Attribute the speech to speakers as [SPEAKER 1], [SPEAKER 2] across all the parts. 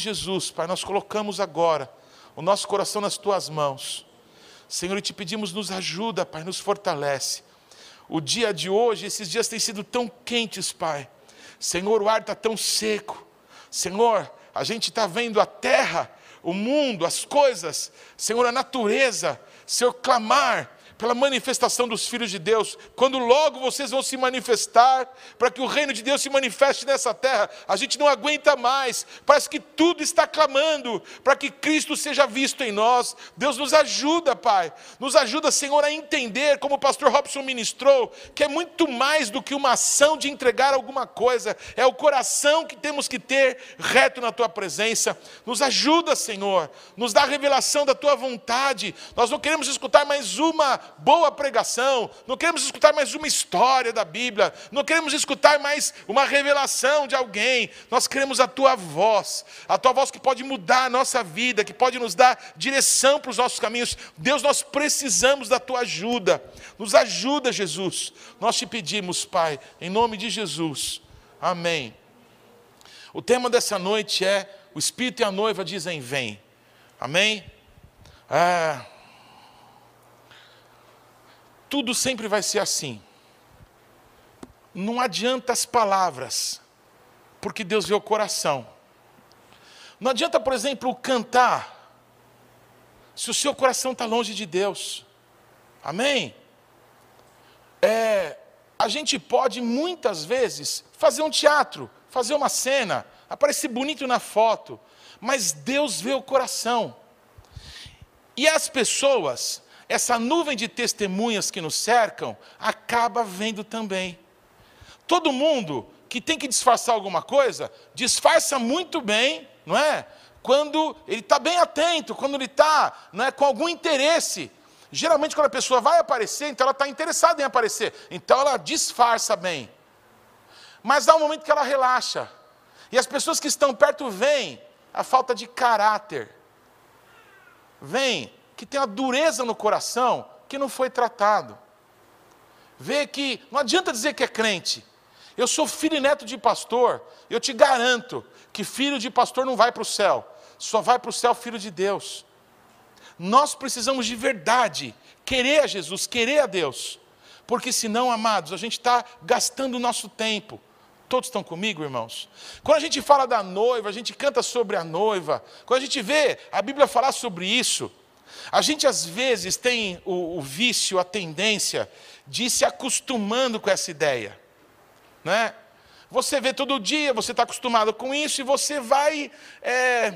[SPEAKER 1] Jesus, Pai, nós colocamos agora o nosso coração nas tuas mãos. Senhor, e te pedimos, nos ajuda, Pai, nos fortalece. O dia de hoje, esses dias têm sido tão quentes, Pai. Senhor, o ar está tão seco. Senhor, a gente está vendo a terra, o mundo, as coisas, Senhor, a natureza, Senhor, clamar pela manifestação dos filhos de Deus, quando logo vocês vão se manifestar, para que o reino de Deus se manifeste nessa terra, a gente não aguenta mais, parece que tudo está clamando para que Cristo seja visto em nós. Deus nos ajuda, Pai, nos ajuda, Senhor, a entender, como o pastor Robson ministrou, que é muito mais do que uma ação de entregar alguma coisa, é o coração que temos que ter reto na tua presença. Nos ajuda, Senhor, nos dá a revelação da tua vontade. Nós não queremos escutar mais uma boa pregação, não queremos escutar mais uma história da Bíblia, não queremos escutar mais uma revelação de alguém, nós queremos a tua voz, a tua voz que pode mudar a nossa vida, que pode nos dar direção para os nossos caminhos. Deus, nós precisamos da tua ajuda, nos ajuda, Jesus. Nós te pedimos, Pai, em nome de Jesus. Amém. O tema dessa noite é: o Espírito e a noiva dizem: Vem. Amém? Ah, tudo sempre vai ser assim. Não adianta as palavras, porque Deus vê o coração. Não adianta, por exemplo, cantar, se o seu coração está longe de Deus. Amém? É, a gente pode muitas vezes fazer um teatro, fazer uma cena, aparecer bonito na foto, mas Deus vê o coração. E as pessoas, essa nuvem de testemunhas que nos cercam acaba vendo também. Todo mundo que tem que disfarçar alguma coisa, disfarça muito bem, não é? Quando ele está bem atento, quando ele está é, com algum interesse. Geralmente, quando a pessoa vai aparecer, então ela está interessada em aparecer, então ela disfarça bem. Mas há um momento que ela relaxa, e as pessoas que estão perto veem a falta de caráter, veem que tem a dureza no coração que não foi tratado. Vê que não adianta dizer que é crente. Eu sou filho e neto de pastor. Eu te garanto que filho de pastor não vai para o céu. Só vai para o céu filho de Deus. Nós precisamos de verdade querer a Jesus, querer a Deus. Porque senão, amados, a gente está gastando o nosso tempo. Todos estão comigo, irmãos? Quando a gente fala da noiva, a gente canta sobre a noiva. Quando a gente vê a Bíblia falar sobre isso, a gente às vezes tem o, o vício, a tendência de ir se acostumando com essa ideia, né? Você vê todo dia, você está acostumado com isso e você vai é,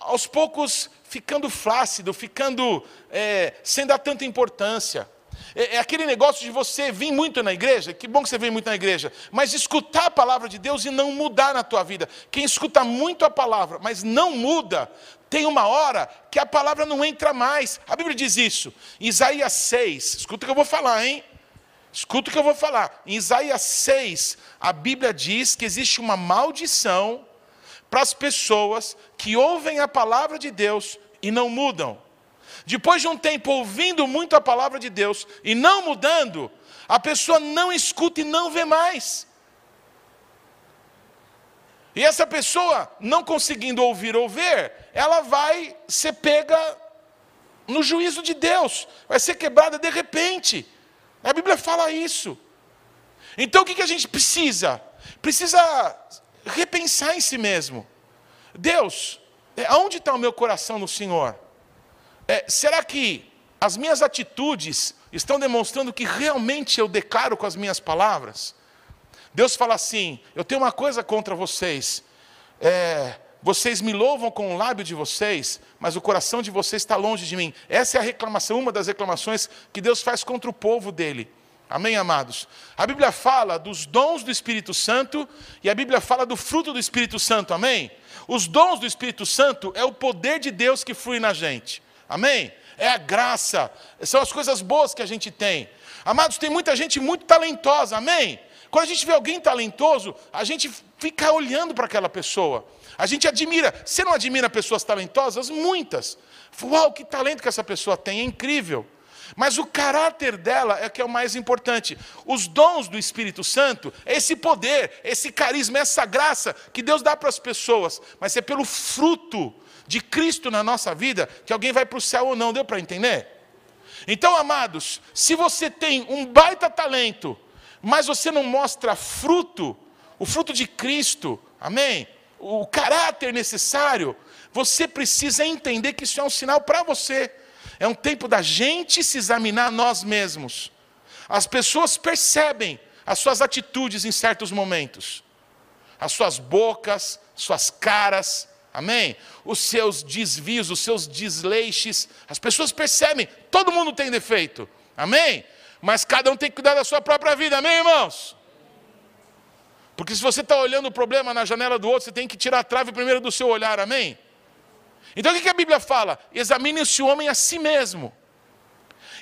[SPEAKER 1] aos poucos ficando flácido, ficando é, sem dar tanta importância. É, é, aquele negócio de você vir muito na igreja, que bom que você vem muito na igreja, mas escutar a palavra de Deus e não mudar na tua vida. Quem escuta muito a palavra, mas não muda, tem uma hora que a palavra não entra mais. A Bíblia diz isso. Isaías 6, escuta o que eu vou falar, hein? Escuta o que eu vou falar. Em Isaías 6, a Bíblia diz que existe uma maldição para as pessoas que ouvem a palavra de Deus e não mudam. Depois de um tempo ouvindo muito a palavra de Deus e não mudando, a pessoa não escuta e não vê mais. E essa pessoa, não conseguindo ouvir ou ver, ela vai ser pega no juízo de Deus, vai ser quebrada de repente. A Bíblia fala isso. Então o que a gente precisa? Precisa repensar em si mesmo. Deus, aonde está o meu coração no Senhor? É, será que as minhas atitudes estão demonstrando que realmente eu declaro com as minhas palavras? Deus fala assim: Eu tenho uma coisa contra vocês. É, vocês me louvam com o lábio de vocês, mas o coração de vocês está longe de mim. Essa é a reclamação, uma das reclamações que Deus faz contra o povo dele. Amém, amados? A Bíblia fala dos dons do Espírito Santo e a Bíblia fala do fruto do Espírito Santo, amém? Os dons do Espírito Santo é o poder de Deus que flui na gente. Amém? É a graça, são as coisas boas que a gente tem. Amados, tem muita gente muito talentosa, amém? Quando a gente vê alguém talentoso, a gente fica olhando para aquela pessoa. A gente admira. Você não admira pessoas talentosas? Muitas. Uau, que talento que essa pessoa tem, é incrível. Mas o caráter dela é que é o mais importante. Os dons do Espírito Santo esse poder, esse carisma, essa graça que Deus dá para as pessoas. Mas é pelo fruto de Cristo na nossa vida que alguém vai para o céu ou não. Deu para entender? Então, amados, se você tem um baita talento, mas você não mostra fruto, o fruto de Cristo, amém? O caráter necessário, você precisa entender que isso é um sinal para você. É um tempo da gente se examinar nós mesmos. As pessoas percebem as suas atitudes em certos momentos, as suas bocas, suas caras, amém? Os seus desvios, os seus desleixes. As pessoas percebem, todo mundo tem defeito, amém? Mas cada um tem que cuidar da sua própria vida, amém, irmãos? Porque se você está olhando o problema na janela do outro, você tem que tirar a trave primeiro do seu olhar, amém? Então o que a Bíblia fala? Examine-se o homem a si mesmo.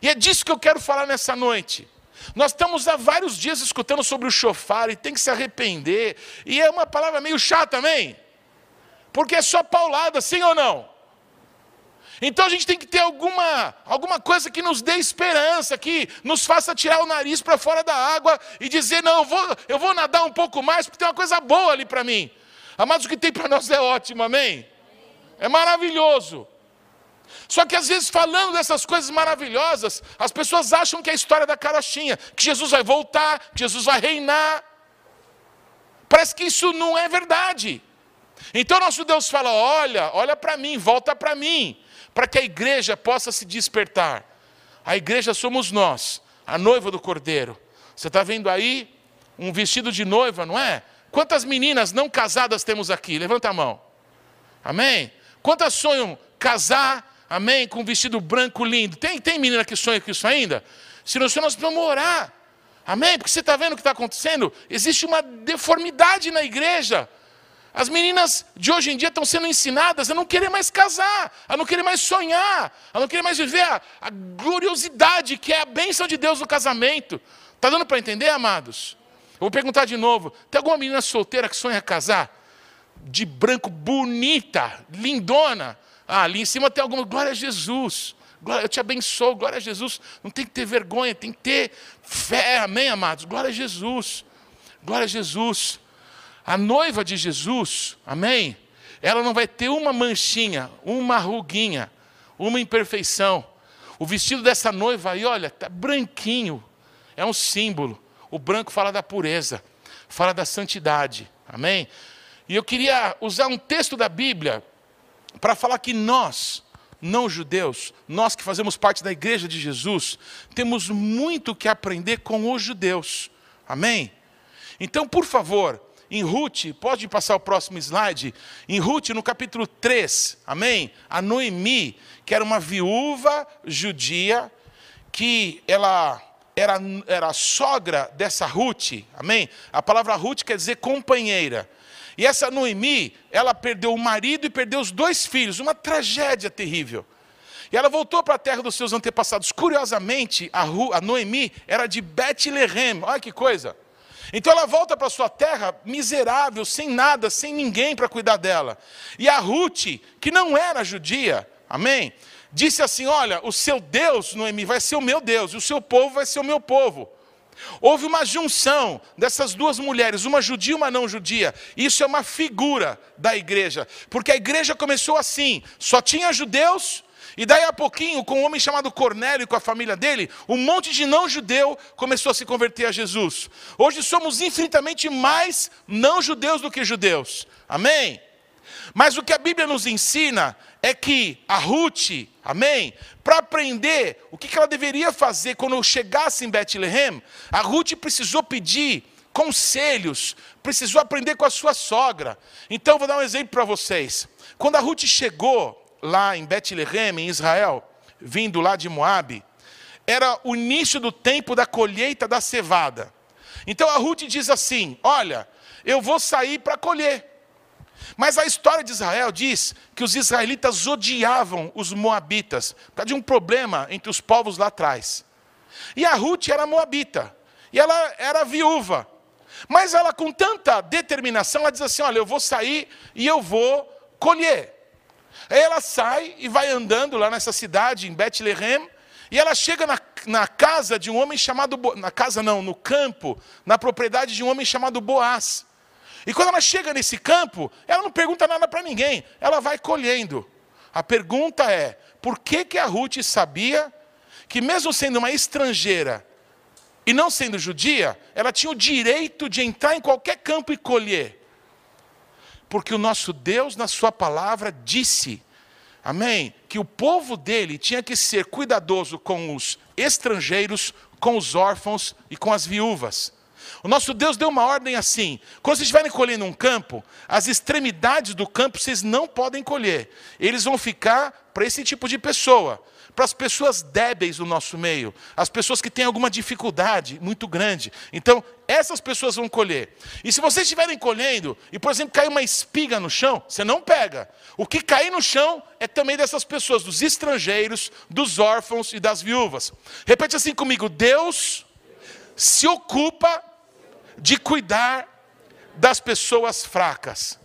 [SPEAKER 1] E é disso que eu quero falar nessa noite. Nós estamos há vários dias escutando sobre o chofar e tem que se arrepender. E é uma palavra meio chata também. Porque é só paulada, sim ou não? Então a gente tem que ter alguma, alguma coisa que nos dê esperança, que nos faça tirar o nariz para fora da água e dizer: não, eu vou, eu vou nadar um pouco mais, porque tem uma coisa boa ali para mim. Amados, o que tem para nós é ótimo, amém? É maravilhoso. Só que às vezes, falando dessas coisas maravilhosas, as pessoas acham que é a história da carochinha, que Jesus vai voltar, que Jesus vai reinar. Parece que isso não é verdade. Então nosso Deus fala: olha, olha para mim, volta para mim, para que a igreja possa se despertar. A igreja somos nós, a noiva do cordeiro. Você está vendo aí um vestido de noiva, não é? Quantas meninas não casadas temos aqui? Levanta a mão. Amém? Quantas sonham casar, amém, com um vestido branco lindo? Tem, tem menina que sonha com isso ainda? Se não sonha, nós precisamos orar. Amém? Porque você está vendo o que está acontecendo? Existe uma deformidade na igreja. As meninas de hoje em dia estão sendo ensinadas a não querer mais casar, a não querer mais sonhar, a não querer mais viver a, a gloriosidade que é a bênção de Deus no casamento. Está dando para entender, amados? Eu vou perguntar de novo: tem alguma menina solteira que sonha casar? de branco, bonita, lindona. Ah, ali em cima tem alguma. Glória a Jesus. Glória, eu te abençoo, glória a Jesus. Não tem que ter vergonha, tem que ter fé, amém, amados? Glória a Jesus. Glória a Jesus. A noiva de Jesus, amém? Ela não vai ter uma manchinha, uma ruguinha, uma imperfeição. O vestido dessa noiva aí, olha, está branquinho. É um símbolo. O branco fala da pureza, fala da santidade. Amém? E eu queria usar um texto da Bíblia para falar que nós, não judeus, nós que fazemos parte da igreja de Jesus, temos muito que aprender com os judeus. Amém? Então, por favor, em Ruth, pode passar o próximo slide? Em Ruth, no capítulo 3, amém? A Noemi, que era uma viúva judia, que ela era, era sogra dessa Ruth, amém? A palavra Ruth quer dizer companheira. E essa Noemi, ela perdeu o marido e perdeu os dois filhos, uma tragédia terrível. E ela voltou para a terra dos seus antepassados. Curiosamente, a, Noemi era de Betlehem. Olha que coisa. Então ela volta para sua terra miserável, sem nada, sem ninguém para cuidar dela. E a Ruth, que não era judia, amém? Disse assim: Olha, o seu Deus, Noemi, vai ser o meu Deus, e o seu povo vai ser o meu povo. Houve uma junção dessas duas mulheres, uma judia e uma não judia. Isso é uma figura da igreja, porque a igreja começou assim: só tinha judeus, e daí a pouquinho, com um homem chamado Cornélio e com a família dele, um monte de não judeu começou a se converter a Jesus. Hoje somos infinitamente mais não judeus do que judeus. Amém? Mas o que a Bíblia nos ensina é que a Ruth, amém? Para aprender o que ela deveria fazer quando chegasse em Betlehem, a Ruth precisou pedir conselhos, precisou aprender com a sua sogra. Então, vou dar um exemplo para vocês. Quando a Ruth chegou lá em Betlehem, em Israel, vindo lá de Moabe, era o início do tempo da colheita da cevada. Então a Ruth diz assim: Olha, eu vou sair para colher. Mas a história de Israel diz que os israelitas odiavam os moabitas, por causa de um problema entre os povos lá atrás. E a Ruth era moabita, e ela era viúva. Mas ela, com tanta determinação, ela diz assim: Olha, eu vou sair e eu vou colher. Aí ela sai e vai andando lá nessa cidade, em Bethlehem, E ela chega na, na casa de um homem chamado. Bo... Na casa não, no campo, na propriedade de um homem chamado Boaz. E quando ela chega nesse campo, ela não pergunta nada para ninguém, ela vai colhendo. A pergunta é: por que, que a Ruth sabia que, mesmo sendo uma estrangeira e não sendo judia, ela tinha o direito de entrar em qualquer campo e colher? Porque o nosso Deus, na Sua palavra, disse, amém, que o povo dele tinha que ser cuidadoso com os estrangeiros, com os órfãos e com as viúvas. O nosso Deus deu uma ordem assim: quando vocês estiverem colhendo um campo, as extremidades do campo vocês não podem colher. Eles vão ficar para esse tipo de pessoa, para as pessoas débeis do nosso meio, as pessoas que têm alguma dificuldade muito grande. Então, essas pessoas vão colher. E se vocês estiverem colhendo, e por exemplo cair uma espiga no chão, você não pega. O que cair no chão é também dessas pessoas, dos estrangeiros, dos órfãos e das viúvas. Repete assim comigo: Deus se ocupa de cuidar das pessoas fracas.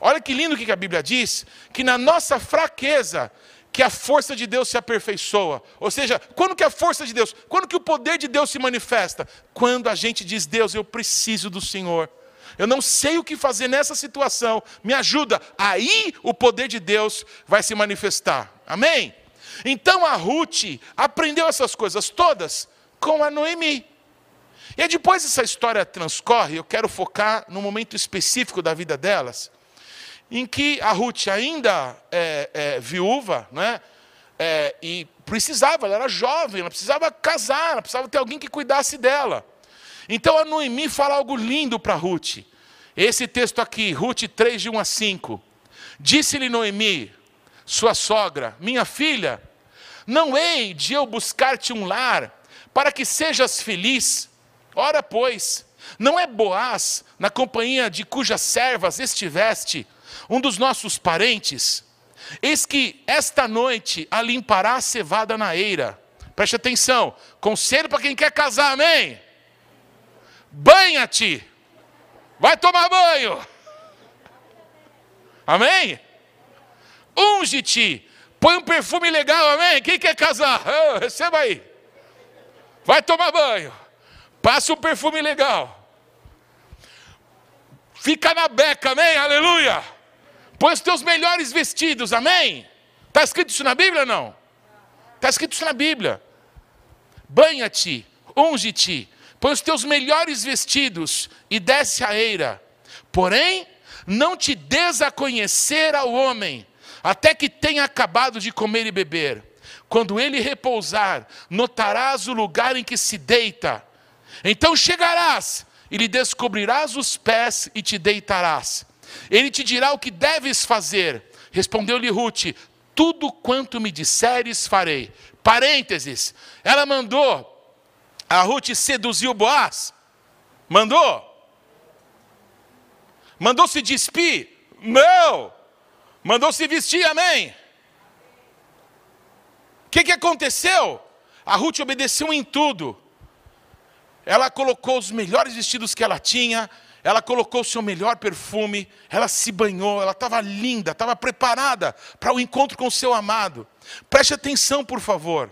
[SPEAKER 1] Olha que lindo que a Bíblia diz, que na nossa fraqueza que a força de Deus se aperfeiçoa. Ou seja, quando que a força de Deus, quando que o poder de Deus se manifesta? Quando a gente diz: "Deus, eu preciso do Senhor. Eu não sei o que fazer nessa situação. Me ajuda". Aí o poder de Deus vai se manifestar. Amém? Então a Ruth aprendeu essas coisas todas com a Noemi. E depois essa história transcorre, eu quero focar no momento específico da vida delas, em que a Ruth ainda é, é viúva, né? É, e precisava, ela era jovem, ela precisava casar, ela precisava ter alguém que cuidasse dela. Então a Noemi fala algo lindo para Ruth. Esse texto aqui, Ruth 3, de 1 a 5. Disse-lhe Noemi, sua sogra, minha filha, não hei de eu buscar-te um lar para que sejas feliz Ora, pois, não é Boaz, na companhia de cujas servas estiveste, um dos nossos parentes? Eis que esta noite a limpará a cevada na eira. Preste atenção, conselho para quem quer casar, amém? Banha-te, vai tomar banho, amém? Unge-te, põe um perfume legal, amém? Quem quer casar? Oh, receba aí, vai tomar banho. Passa um perfume legal. Fica na beca, amém? Aleluia. Põe os teus melhores vestidos, amém? Está escrito isso na Bíblia ou não? Está escrito isso na Bíblia. Banha-te, unge-te, põe os teus melhores vestidos e desce a eira. Porém, não te des a conhecer ao homem, até que tenha acabado de comer e beber. Quando ele repousar, notarás o lugar em que se deita então chegarás e lhe descobrirás os pés e te deitarás. Ele te dirá o que deves fazer. Respondeu-lhe Ruth: Tudo quanto me disseres farei. Parênteses. Ela mandou a Ruth seduzir o Boaz? Mandou? Mandou se despir? Não. Mandou se vestir, amém? O que, que aconteceu? A Ruth obedeceu em tudo ela colocou os melhores vestidos que ela tinha, ela colocou o seu melhor perfume, ela se banhou, ela estava linda, estava preparada para o encontro com o seu amado. Preste atenção, por favor.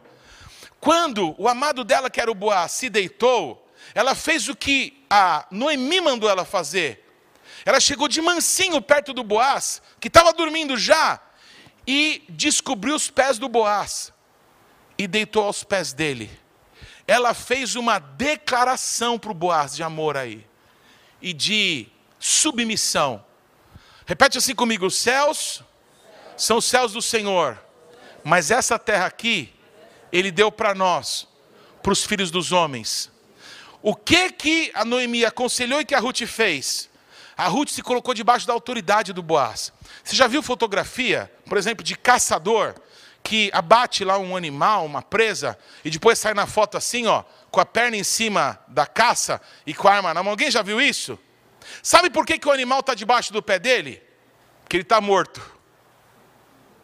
[SPEAKER 1] Quando o amado dela, que era o Boaz, se deitou, ela fez o que a Noemi mandou ela fazer. Ela chegou de mansinho perto do Boaz, que estava dormindo já, e descobriu os pés do Boaz e deitou aos pés dele ela fez uma declaração para o Boaz de amor aí e de submissão. Repete assim comigo: os céus são os céus do Senhor, mas essa terra aqui, Ele deu para nós, para os filhos dos homens. O que que a Noemi aconselhou e que a Ruth fez? A Ruth se colocou debaixo da autoridade do Boaz. Você já viu fotografia, por exemplo, de caçador que abate lá um animal, uma presa, e depois sai na foto assim, ó, com a perna em cima da caça e com a arma na mão. Alguém já viu isso? Sabe por que, que o animal está debaixo do pé dele? Que ele está morto.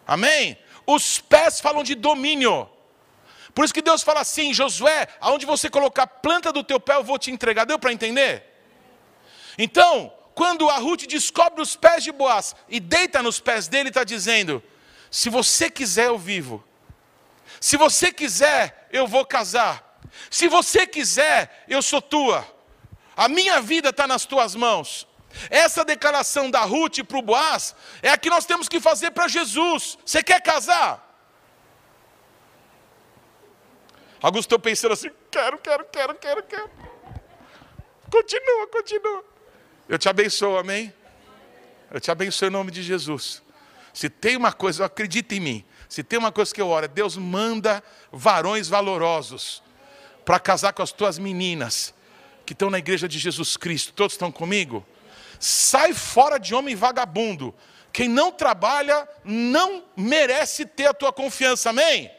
[SPEAKER 1] Amém? Os pés falam de domínio. Por isso que Deus fala assim, Josué, aonde você colocar a planta do teu pé, eu vou te entregar. Deu para entender? Então, quando a Ruth descobre os pés de Boaz e deita nos pés dele, está dizendo: se você quiser, eu vivo. Se você quiser, eu vou casar. Se você quiser, eu sou tua. A minha vida está nas tuas mãos. Essa declaração da Ruth para o Boaz é a que nós temos que fazer para Jesus. Você quer casar? Alguns estão pensando assim: quero, quero, quero, quero, quero. Continua, continua. Eu te abençoo, amém? Eu te abençoo em nome de Jesus. Se tem uma coisa, acredita em mim. Se tem uma coisa que eu oro, é Deus manda varões valorosos para casar com as tuas meninas que estão na igreja de Jesus Cristo. Todos estão comigo? Sai fora de homem vagabundo. Quem não trabalha não merece ter a tua confiança, amém?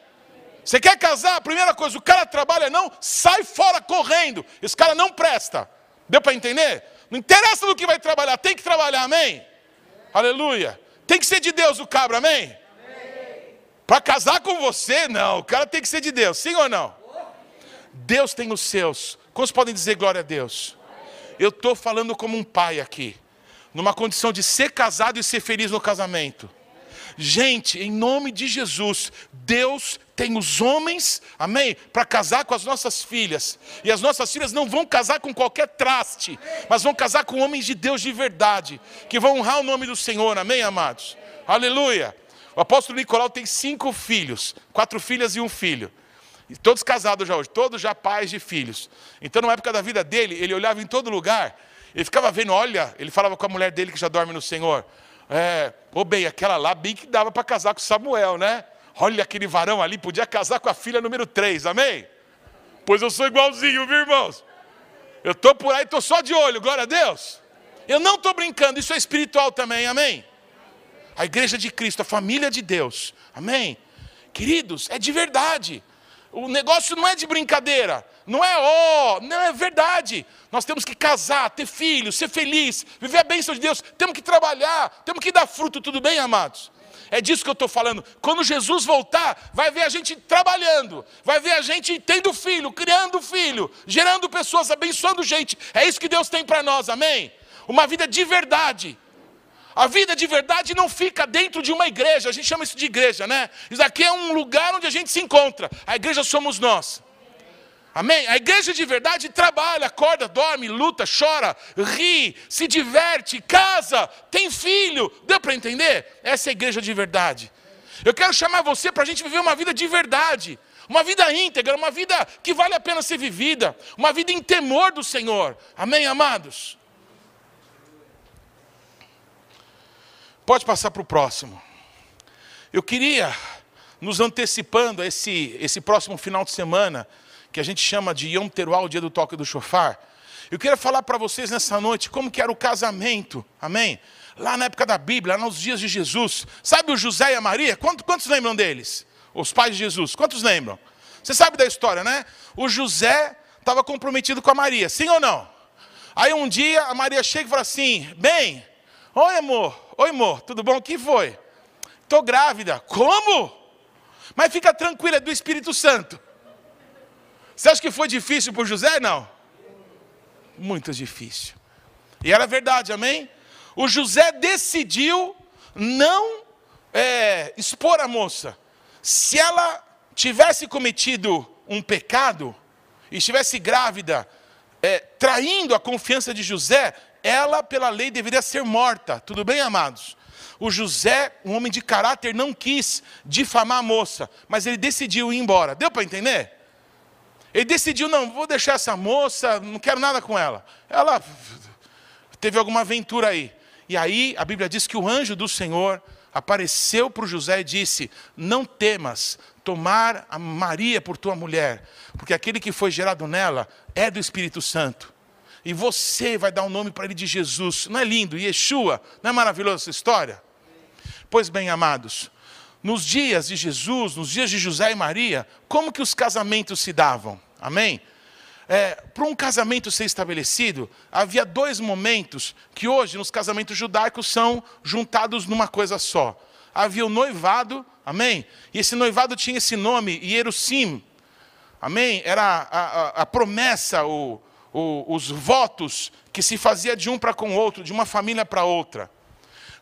[SPEAKER 1] Você quer casar? Primeira coisa, o cara trabalha não, sai fora correndo. Esse cara não presta. Deu para entender? Não interessa no que vai trabalhar, tem que trabalhar, amém? Aleluia. Tem que ser de Deus o cabra, amém? Para casar com você, não, o cara tem que ser de Deus, sim ou não? Deus tem os seus. Quantos podem dizer glória a Deus? Eu estou falando como um pai aqui, numa condição de ser casado e ser feliz no casamento. Gente, em nome de Jesus, Deus tem os homens, amém, para casar com as nossas filhas. E as nossas filhas não vão casar com qualquer traste, mas vão casar com homens de Deus de verdade, que vão honrar o nome do Senhor, amém, amados? Aleluia. O apóstolo Nicolau tem cinco filhos, quatro filhas e um filho. Todos casados já hoje, todos já pais de filhos. Então, na época da vida dele, ele olhava em todo lugar, ele ficava vendo, olha, ele falava com a mulher dele que já dorme no Senhor. É, ô bem, aquela lá, bem que dava para casar com Samuel, né? Olha aquele varão ali, podia casar com a filha número 3, amém? Pois eu sou igualzinho, viu, irmãos? Eu estou por aí, estou só de olho, glória a Deus. Eu não estou brincando, isso é espiritual também, amém? A igreja de Cristo, a família de Deus, amém? Queridos, é de verdade. O negócio não é de brincadeira, não é ó, oh, não é verdade. Nós temos que casar, ter filhos, ser feliz, viver a bênção de Deus, temos que trabalhar, temos que dar fruto, tudo bem, amados? É disso que eu estou falando. Quando Jesus voltar, vai ver a gente trabalhando, vai ver a gente tendo filho, criando filho, gerando pessoas, abençoando gente. É isso que Deus tem para nós, amém? Uma vida de verdade. A vida de verdade não fica dentro de uma igreja, a gente chama isso de igreja, né? Isso aqui é um lugar onde a gente se encontra. A igreja somos nós. Amém? A igreja de verdade trabalha, acorda, dorme, luta, chora, ri, se diverte, casa, tem filho. Deu para entender? Essa é a igreja de verdade. Eu quero chamar você para a gente viver uma vida de verdade. Uma vida íntegra, uma vida que vale a pena ser vivida. Uma vida em temor do Senhor. Amém, amados? Pode passar para o próximo. Eu queria, nos antecipando a esse, esse próximo final de semana, que a gente chama de Yom Teruah, o dia do toque do chofar, eu queria falar para vocês nessa noite como que era o casamento, amém? Lá na época da Bíblia, lá nos dias de Jesus. Sabe o José e a Maria? Quantos, quantos lembram deles? Os pais de Jesus, quantos lembram? Você sabe da história, né? O José estava comprometido com a Maria, sim ou não? Aí um dia a Maria chega e fala assim: Bem, oi amor, Oi, amor, tudo bom? O que foi? Estou grávida. Como? Mas fica tranquila, é do Espírito Santo. Você acha que foi difícil para José? Não. Muito difícil. E era verdade, amém? O José decidiu não é, expor a moça. Se ela tivesse cometido um pecado e estivesse grávida, é, traindo a confiança de José, ela, pela lei, deveria ser morta. Tudo bem, amados? O José, um homem de caráter, não quis difamar a moça, mas ele decidiu ir embora. Deu para entender? Ele decidiu, não, vou deixar essa moça, não quero nada com ela. Ela teve alguma aventura aí. E aí a Bíblia diz que o anjo do Senhor apareceu para o José e disse: Não temas tomar a Maria por tua mulher, porque aquele que foi gerado nela é do Espírito Santo. E você vai dar o um nome para ele de Jesus. Não é lindo? Yeshua. Não é maravilhosa essa história? Pois bem, amados, nos dias de Jesus, nos dias de José e Maria, como que os casamentos se davam? Amém? É, para um casamento ser estabelecido, havia dois momentos que hoje nos casamentos judaicos são juntados numa coisa só. Havia o noivado, amém? E esse noivado tinha esse nome, Hierosim, amém? Era a, a, a promessa, o, o, os votos que se fazia de um para com o outro, de uma família para outra.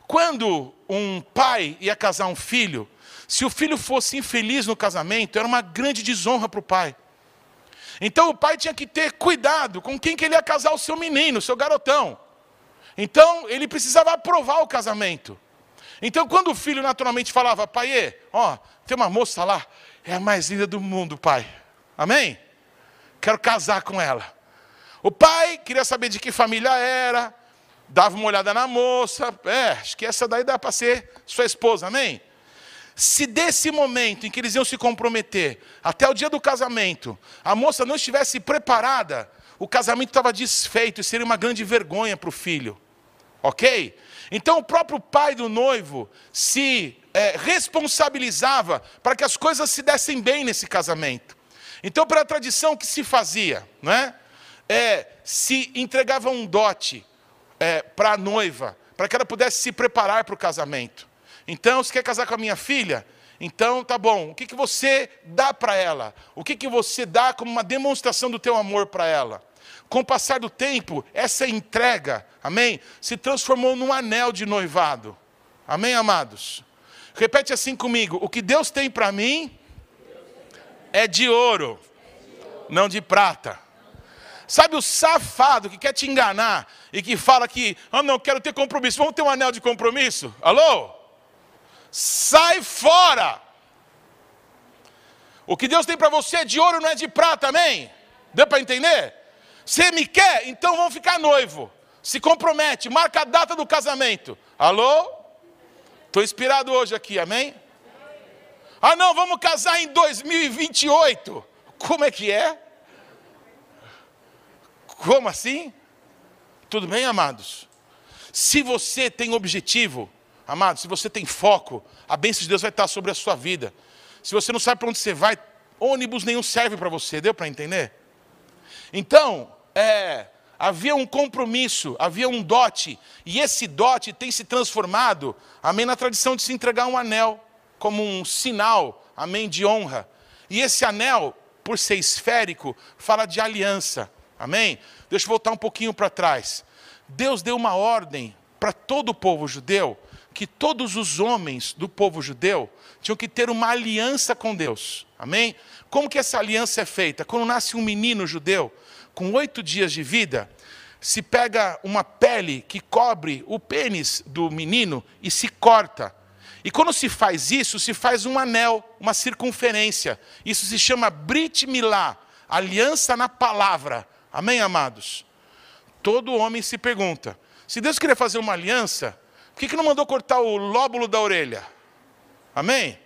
[SPEAKER 1] Quando um pai ia casar um filho, se o filho fosse infeliz no casamento, era uma grande desonra para o pai. Então o pai tinha que ter cuidado com quem que ele ia casar o seu menino, o seu garotão. Então ele precisava aprovar o casamento. Então quando o filho naturalmente falava, pai, ó, tem uma moça lá, é a mais linda do mundo, pai. Amém? Quero casar com ela. O pai queria saber de que família era, dava uma olhada na moça, é, acho que essa daí dá para ser sua esposa, amém? Se desse momento em que eles iam se comprometer, até o dia do casamento, a moça não estivesse preparada, o casamento estava desfeito e seria uma grande vergonha para o filho. Ok? Então o próprio pai do noivo se é, responsabilizava para que as coisas se dessem bem nesse casamento. Então, pela tradição que se fazia, né, é, se entregava um dote é, para a noiva, para que ela pudesse se preparar para o casamento. Então, você quer casar com a minha filha? Então, tá bom. O que, que você dá para ela? O que, que você dá como uma demonstração do teu amor para ela? Com o passar do tempo, essa entrega, amém, se transformou num anel de noivado. Amém, amados? Repete assim comigo: o que Deus tem para mim é de ouro, não de prata. Sabe o safado que quer te enganar e que fala que, ah, não, quero ter compromisso, vamos ter um anel de compromisso? Alô? Sai fora! O que Deus tem para você é de ouro, não é de prata, amém? Deu para entender? Você me quer? Então vamos ficar noivo. Se compromete, marca a data do casamento. Alô? Estou inspirado hoje aqui, amém? Ah, não, vamos casar em 2028. Como é que é? Como assim? Tudo bem, amados? Se você tem objetivo, Amado, se você tem foco, a bênção de Deus vai estar sobre a sua vida. Se você não sabe para onde você vai, ônibus nenhum serve para você, deu para entender? Então, é, havia um compromisso, havia um dote, e esse dote tem se transformado, amém, na tradição de se entregar um anel, como um sinal, amém, de honra. E esse anel, por ser esférico, fala de aliança, amém? Deixa eu voltar um pouquinho para trás. Deus deu uma ordem para todo o povo judeu, que todos os homens do povo judeu tinham que ter uma aliança com Deus. Amém? Como que essa aliança é feita? Quando nasce um menino judeu, com oito dias de vida, se pega uma pele que cobre o pênis do menino e se corta. E quando se faz isso, se faz um anel, uma circunferência. Isso se chama Brit Milá, aliança na palavra. Amém, amados? Todo homem se pergunta: se Deus queria fazer uma aliança, que, que não mandou cortar o lóbulo da orelha? Amém?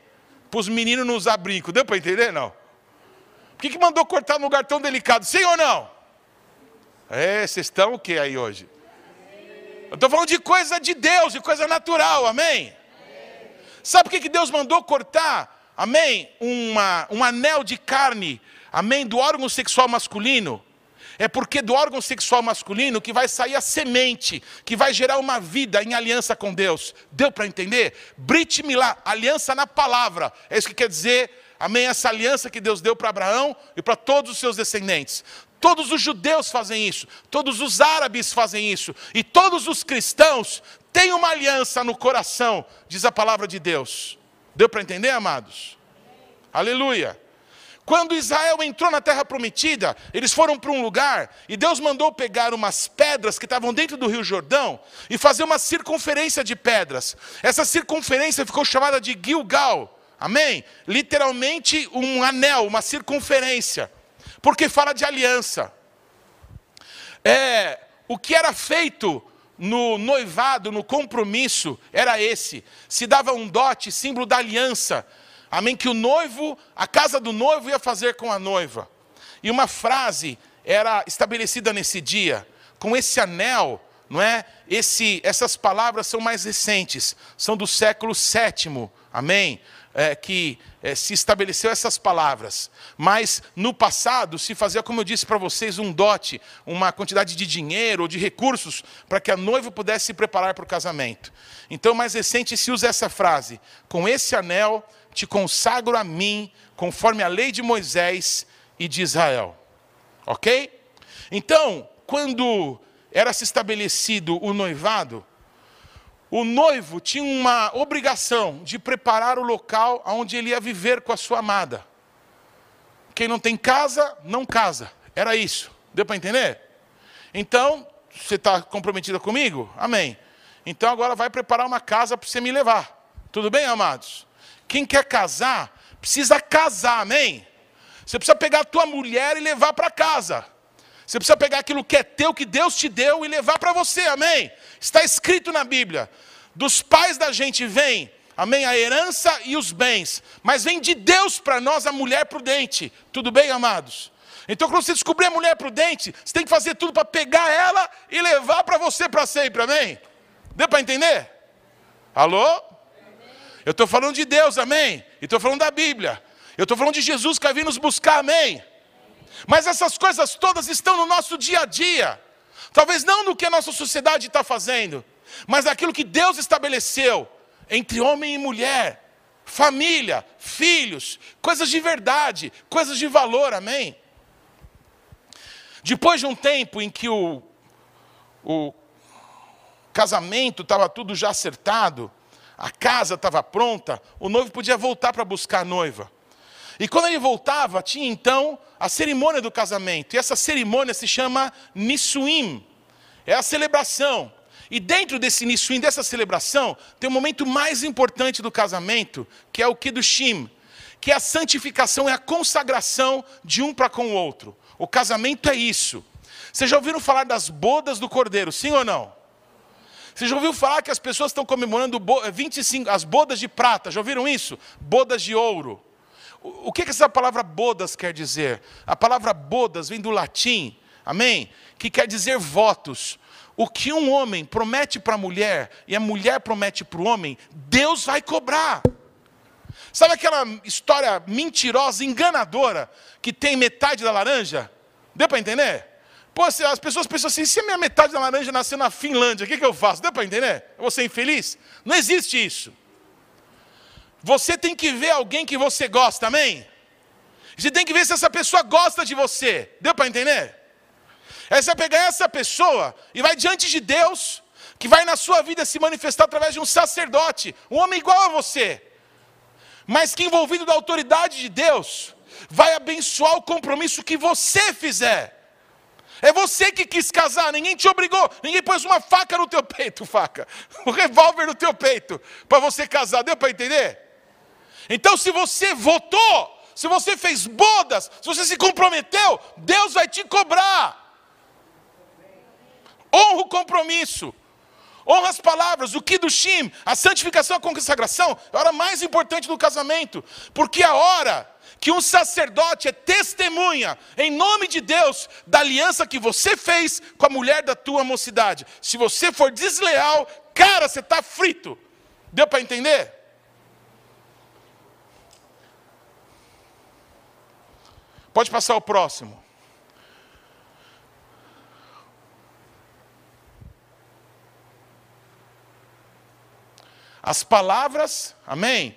[SPEAKER 1] Para os meninos não usar brinco. Deu para entender? Não. Por que, que mandou cortar num lugar tão delicado? Sim ou não? É, vocês estão o que aí hoje? Eu estou falando de coisa de Deus, de coisa natural, amém? Sabe por que, que Deus mandou cortar, amém? Uma, um anel de carne, amém? Do órgão sexual masculino é porque do órgão sexual masculino que vai sair a semente, que vai gerar uma vida em aliança com Deus. Deu para entender? Brit Milá, aliança na palavra. É isso que quer dizer, amém? Essa aliança que Deus deu para Abraão e para todos os seus descendentes. Todos os judeus fazem isso, todos os árabes fazem isso, e todos os cristãos têm uma aliança no coração, diz a palavra de Deus. Deu para entender, amados? Aleluia. Quando Israel entrou na terra prometida, eles foram para um lugar e Deus mandou pegar umas pedras que estavam dentro do Rio Jordão e fazer uma circunferência de pedras. Essa circunferência ficou chamada de Gilgal. Amém? Literalmente um anel, uma circunferência. Porque fala de aliança. É, o que era feito no noivado, no compromisso, era esse: se dava um dote, símbolo da aliança Amém? Que o noivo, a casa do noivo ia fazer com a noiva. E uma frase era estabelecida nesse dia, com esse anel, não é? Esse, essas palavras são mais recentes, são do século VII, amém? É, que é, se estabeleceu essas palavras. Mas no passado se fazia, como eu disse para vocês, um dote, uma quantidade de dinheiro ou de recursos para que a noiva pudesse se preparar para o casamento. Então, mais recente se usa essa frase: com esse anel te consagro a mim, conforme a lei de Moisés e de Israel. Ok? Então, quando era se estabelecido o noivado, o noivo tinha uma obrigação de preparar o local onde ele ia viver com a sua amada. Quem não tem casa, não casa. Era isso. Deu para entender? Então, você está comprometida comigo? Amém. Então agora vai preparar uma casa para você me levar. Tudo bem, amados? Quem quer casar, precisa casar, amém? Você precisa pegar a tua mulher e levar para casa. Você precisa pegar aquilo que é teu, que Deus te deu, e levar para você, amém? Está escrito na Bíblia. Dos pais da gente vem, amém, a herança e os bens. Mas vem de Deus para nós a mulher prudente. Tudo bem, amados? Então, quando você descobrir a mulher prudente, você tem que fazer tudo para pegar ela e levar para você para sempre, amém? Deu para entender? Alô? Eu estou falando de Deus, amém? E estou falando da Bíblia. Eu estou falando de Jesus que vai vir nos buscar, amém? Mas essas coisas todas estão no nosso dia a dia. Talvez não no que a nossa sociedade está fazendo, mas naquilo que Deus estabeleceu entre homem e mulher, família, filhos, coisas de verdade, coisas de valor, amém? Depois de um tempo em que o, o casamento estava tudo já acertado, a casa estava pronta, o noivo podia voltar para buscar a noiva. E quando ele voltava, tinha então a cerimônia do casamento. E essa cerimônia se chama Nissuim. É a celebração. E dentro desse Nissuim, dessa celebração, tem o um momento mais importante do casamento, que é o Kiddushim, que é a santificação, é a consagração de um para com o outro. O casamento é isso. Vocês já ouviram falar das bodas do cordeiro, sim ou não? Você já ouviu falar que as pessoas estão comemorando 25, as bodas de prata? Já ouviram isso? Bodas de ouro. O que essa palavra bodas quer dizer? A palavra bodas vem do latim, amém? Que quer dizer votos. O que um homem promete para a mulher e a mulher promete para o homem, Deus vai cobrar. Sabe aquela história mentirosa, enganadora, que tem metade da laranja? Deu para entender? Pô, as pessoas pensam assim: se a minha metade da laranja nasceu na Finlândia, o que, que eu faço? Deu para entender? Eu vou ser infeliz? Não existe isso. Você tem que ver alguém que você gosta, amém? Você tem que ver se essa pessoa gosta de você. Deu para entender? É você pegar essa pessoa e vai diante de Deus, que vai na sua vida se manifestar através de um sacerdote, um homem igual a você mas que envolvido da autoridade de Deus, vai abençoar o compromisso que você fizer. É você que quis casar, ninguém te obrigou, ninguém pôs uma faca no teu peito, faca, um revólver no teu peito, para você casar, deu para entender? Então, se você votou, se você fez bodas, se você se comprometeu, Deus vai te cobrar. Honra o compromisso. Honra as palavras, o Kiddushim, a santificação, a consagração, é a hora mais importante do casamento, porque é a hora que um sacerdote é testemunha, em nome de Deus, da aliança que você fez com a mulher da tua mocidade. Se você for desleal, cara, você está frito. Deu para entender? Pode passar o próximo. As palavras, amém,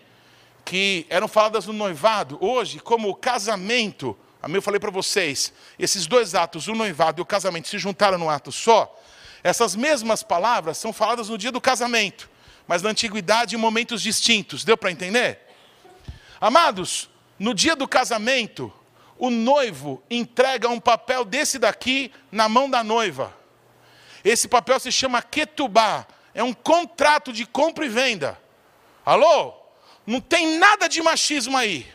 [SPEAKER 1] que eram faladas no noivado, hoje, como o casamento, eu falei para vocês, esses dois atos, o noivado e o casamento, se juntaram num ato só, essas mesmas palavras são faladas no dia do casamento, mas na antiguidade em momentos distintos, deu para entender? Amados, no dia do casamento, o noivo entrega um papel desse daqui na mão da noiva. Esse papel se chama ketubá, é um contrato de compra e venda. Alô? Não tem nada de machismo aí.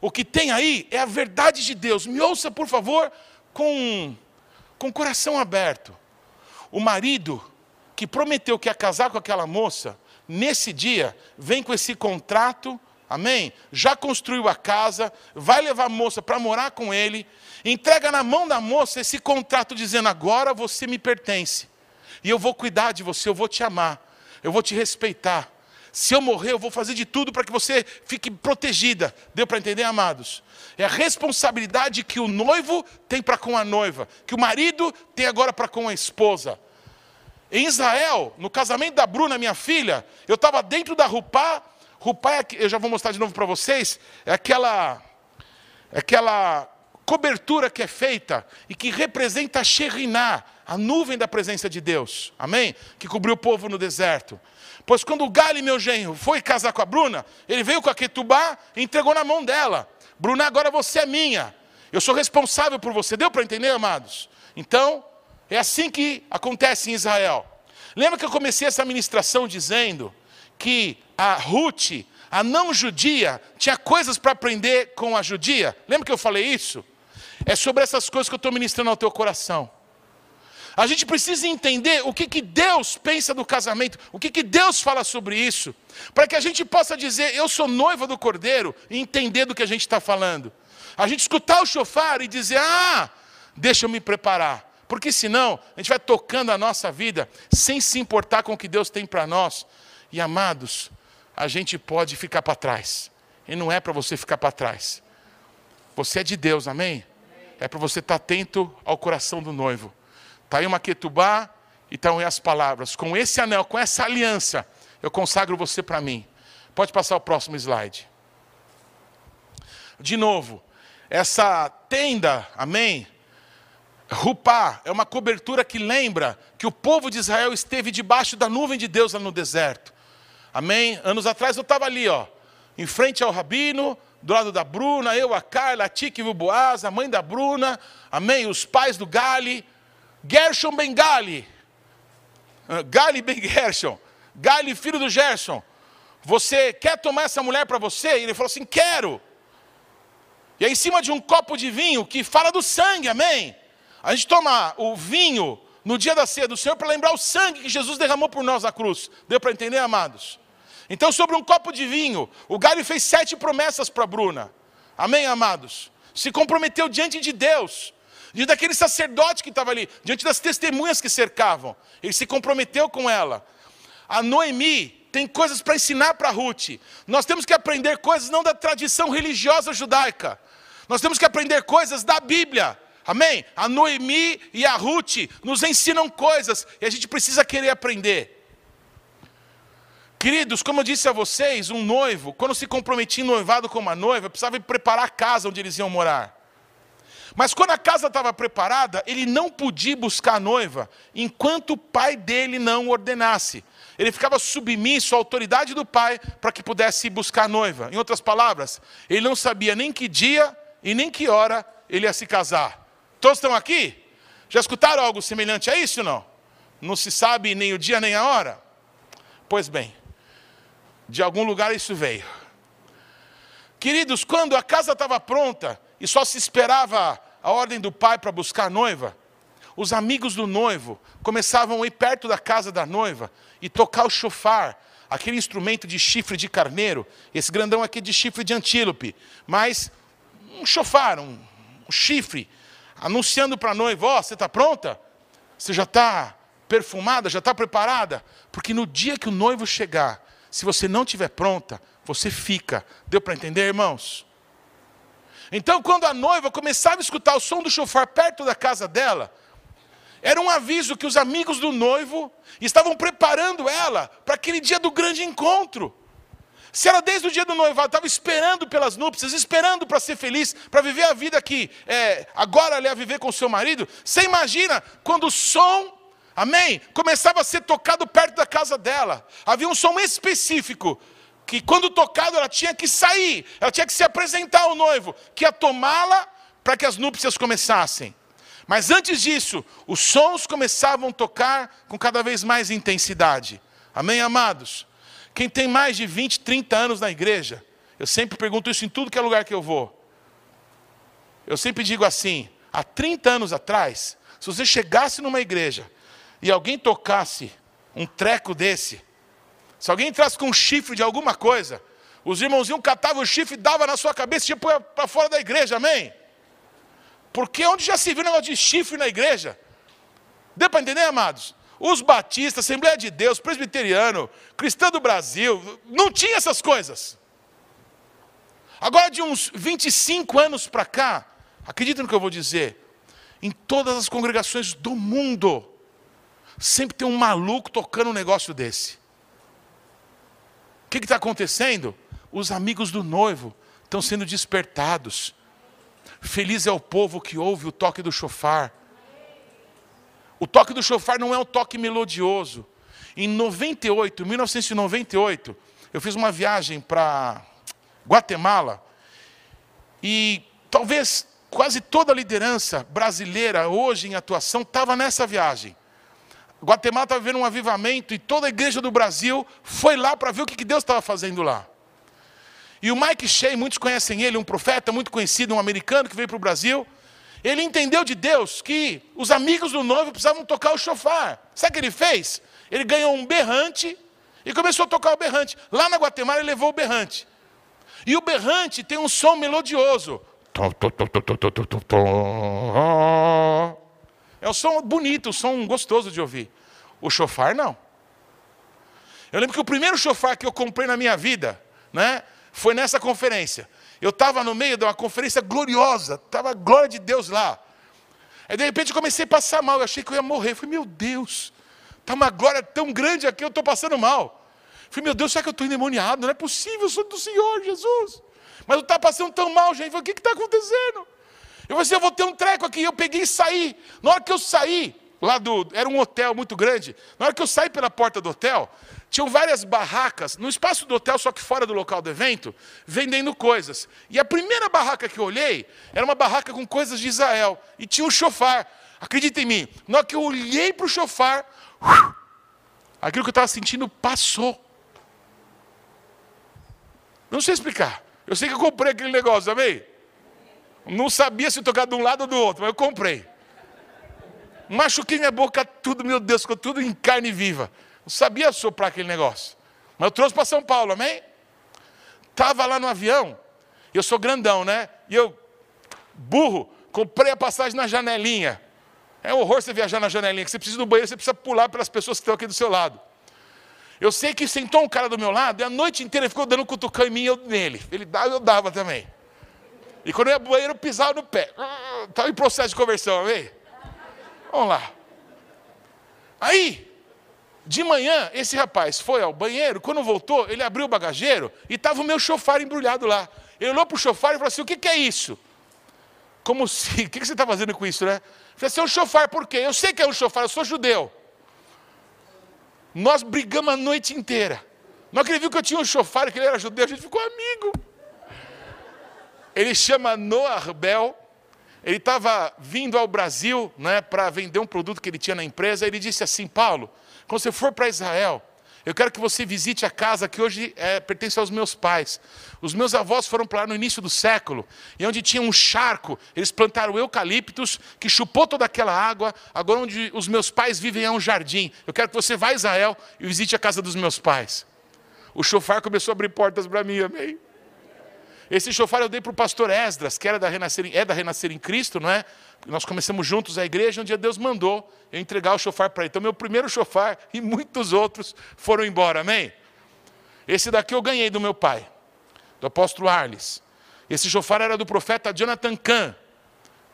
[SPEAKER 1] O que tem aí é a verdade de Deus. Me ouça, por favor, com, com o coração aberto. O marido que prometeu que ia casar com aquela moça, nesse dia, vem com esse contrato, amém? Já construiu a casa, vai levar a moça para morar com ele, entrega na mão da moça esse contrato dizendo: agora você me pertence. E eu vou cuidar de você, eu vou te amar, eu vou te respeitar. Se eu morrer, eu vou fazer de tudo para que você fique protegida. Deu para entender, amados? É a responsabilidade que o noivo tem para com a noiva, que o marido tem agora para com a esposa. Em Israel, no casamento da Bruna, minha filha, eu estava dentro da Rupá. Rupá, é, eu já vou mostrar de novo para vocês, é aquela, é aquela cobertura que é feita e que representa a Sheriná, a nuvem da presença de Deus, amém? Que cobriu o povo no deserto. Pois quando o Gali, meu genro, foi casar com a Bruna, ele veio com a Ketubá e entregou na mão dela. Bruna, agora você é minha. Eu sou responsável por você. Deu para entender, amados? Então, é assim que acontece em Israel. Lembra que eu comecei essa ministração dizendo que a Ruth, a não judia, tinha coisas para aprender com a judia? Lembra que eu falei isso? É sobre essas coisas que eu estou ministrando ao teu coração. A gente precisa entender o que, que Deus pensa do casamento, o que, que Deus fala sobre isso, para que a gente possa dizer, eu sou noiva do cordeiro, e entender do que a gente está falando. A gente escutar o chofar e dizer, ah, deixa eu me preparar. Porque senão, a gente vai tocando a nossa vida sem se importar com o que Deus tem para nós. E amados, a gente pode ficar para trás. E não é para você ficar para trás. Você é de Deus, amém? É para você estar atento ao coração do noivo. Está aí uma ketubá e estão aí as palavras. Com esse anel, com essa aliança, eu consagro você para mim. Pode passar o próximo slide. De novo, essa tenda, amém? Rupá é uma cobertura que lembra que o povo de Israel esteve debaixo da nuvem de Deus lá no deserto. Amém? Anos atrás eu estava ali, ó, em frente ao rabino, do lado da Bruna, eu, a Carla, a Tique e o Boaz, a mãe da Bruna, amém? Os pais do Gali. Gershon ben Gali. Ah, Gali ben Gershon. Gali, filho do Gershon. Você quer tomar essa mulher para você? E ele falou assim: quero. E é em cima de um copo de vinho que fala do sangue, amém? A gente toma o vinho no dia da ceia do Senhor para lembrar o sangue que Jesus derramou por nós na cruz. Deu para entender, amados? Então, sobre um copo de vinho, o Gali fez sete promessas para Bruna. Amém, amados? Se comprometeu diante de Deus diante daquele sacerdote que estava ali, diante das testemunhas que cercavam. Ele se comprometeu com ela. A Noemi tem coisas para ensinar para Ruth. Nós temos que aprender coisas não da tradição religiosa judaica. Nós temos que aprender coisas da Bíblia. Amém? A Noemi e a Ruth nos ensinam coisas e a gente precisa querer aprender. Queridos, como eu disse a vocês, um noivo, quando se comprometia em noivado com uma noiva, precisava preparar a casa onde eles iam morar. Mas quando a casa estava preparada, ele não podia buscar a noiva enquanto o pai dele não ordenasse. Ele ficava submisso à autoridade do pai para que pudesse buscar a noiva. Em outras palavras, ele não sabia nem que dia e nem que hora ele ia se casar. Todos estão aqui? Já escutaram algo semelhante a isso não? Não se sabe nem o dia nem a hora? Pois bem, de algum lugar isso veio. Queridos, quando a casa estava pronta e só se esperava a ordem do pai para buscar a noiva, os amigos do noivo começavam a ir perto da casa da noiva e tocar o chofar, aquele instrumento de chifre de carneiro, esse grandão aqui de chifre de antílope, mas um chofar, um, um chifre, anunciando para a noiva: Ó, oh, você está pronta? Você já está perfumada? Já está preparada? Porque no dia que o noivo chegar, se você não estiver pronta, você fica. Deu para entender, irmãos? Então, quando a noiva começava a escutar o som do chofar perto da casa dela, era um aviso que os amigos do noivo estavam preparando ela para aquele dia do grande encontro. Se ela desde o dia do noivado estava esperando pelas núpcias, esperando para ser feliz, para viver a vida que é, agora ela ia viver com seu marido, você imagina quando o som, amém, começava a ser tocado perto da casa dela. Havia um som específico que quando tocado ela tinha que sair, ela tinha que se apresentar ao noivo, que ia tomá-la para que as núpcias começassem. Mas antes disso, os sons começavam a tocar com cada vez mais intensidade. Amém, amados? Quem tem mais de 20, 30 anos na igreja, eu sempre pergunto isso em tudo que é lugar que eu vou. Eu sempre digo assim: há 30 anos atrás, se você chegasse numa igreja e alguém tocasse um treco desse, se alguém entrasse com um chifre de alguma coisa, os irmãozinhos catavam o chifre, dava na sua cabeça e ia para fora da igreja, amém? Porque onde já se viu negócio de chifre na igreja? Deu para entender, amados? Os batistas, Assembleia de Deus, Presbiteriano, Cristão do Brasil, não tinha essas coisas. Agora, de uns 25 anos para cá, acredita no que eu vou dizer, em todas as congregações do mundo, sempre tem um maluco tocando um negócio desse. Que está acontecendo? Os amigos do noivo estão sendo despertados. Feliz é o povo que ouve o toque do chofar. O toque do chofar não é um toque melodioso. Em 98, 1998, eu fiz uma viagem para Guatemala e talvez quase toda a liderança brasileira hoje em atuação estava nessa viagem. Guatemala estava vivendo um avivamento e toda a igreja do Brasil foi lá para ver o que Deus estava fazendo lá. E o Mike Shea, muitos conhecem ele, um profeta muito conhecido, um americano que veio para o Brasil. Ele entendeu de Deus que os amigos do noivo precisavam tocar o chofar. Sabe o que ele fez? Ele ganhou um berrante e começou a tocar o berrante. Lá na Guatemala ele levou o berrante. E o berrante tem um som melodioso. É um som bonito, um som gostoso de ouvir. O chofar não. Eu lembro que o primeiro chofar que eu comprei na minha vida, né, foi nessa conferência. Eu estava no meio de uma conferência gloriosa, estava a glória de Deus lá. Aí de repente eu comecei a passar mal, eu achei que eu ia morrer. Eu falei, meu Deus, está uma glória tão grande aqui, eu estou passando mal. Eu falei, meu Deus, será que eu estou endemoniado? Não é possível, eu sou do Senhor, Jesus. Mas eu estava passando tão mal, gente. Eu falei, o que está acontecendo? Eu falei assim, eu vou ter um treco aqui. Eu peguei e saí. Na hora que eu saí, lá do. Era um hotel muito grande. Na hora que eu saí pela porta do hotel, tinham várias barracas no espaço do hotel, só que fora do local do evento, vendendo coisas. E a primeira barraca que eu olhei era uma barraca com coisas de Israel. E tinha um chofar. Acredita em mim, na hora que eu olhei para o chofar, aquilo que eu estava sentindo passou. Não sei explicar. Eu sei que eu comprei aquele negócio, amém? Não sabia se tocar de um lado ou do outro, mas eu comprei. Machuquei minha boca tudo, meu Deus, ficou tudo em carne viva. Não sabia soprar aquele negócio. Mas eu trouxe para São Paulo, amém? Estava lá no avião, eu sou grandão, né? E eu, burro, comprei a passagem na janelinha. É um horror você viajar na janelinha, que você precisa do banheiro, você precisa pular pelas pessoas que estão aqui do seu lado. Eu sei que sentou um cara do meu lado e a noite inteira ele ficou dando cutucão em mim e eu nele. Ele dava, eu dava também. E quando eu ia pro banheiro, eu pisava no pé. Estava em processo de conversão, amém? Vamos lá. Aí, de manhã, esse rapaz foi ao banheiro, quando voltou, ele abriu o bagageiro e estava o meu chofar embrulhado lá. Ele olhou para o chofar e falou assim: O que, que é isso? Como se, o que, que você está fazendo com isso, né? Eu falei assim: É um chofar, por quê? Eu sei que é um chofar, eu sou judeu. Nós brigamos a noite inteira. Não acredito que eu tinha um chofar, que ele era judeu, a gente ficou amigo. Ele chama Noah Bell. Ele estava vindo ao Brasil né, para vender um produto que ele tinha na empresa. Ele disse assim: Paulo, quando você for para Israel, eu quero que você visite a casa que hoje é, pertence aos meus pais. Os meus avós foram para lá no início do século, e onde tinha um charco, eles plantaram eucaliptos, que chupou toda aquela água. Agora, onde os meus pais vivem é um jardim. Eu quero que você vá a Israel e visite a casa dos meus pais. O chofar começou a abrir portas para mim, amém? Esse chofar eu dei para o pastor Esdras, que era da Renascer, é da Renascer em Cristo, não é? Nós começamos juntos a igreja, um dia Deus mandou eu entregar o chofar para ele. Então, meu primeiro chofar e muitos outros foram embora, amém? Esse daqui eu ganhei do meu pai, do apóstolo Arles. Esse chofar era do profeta Jonathan Kahn,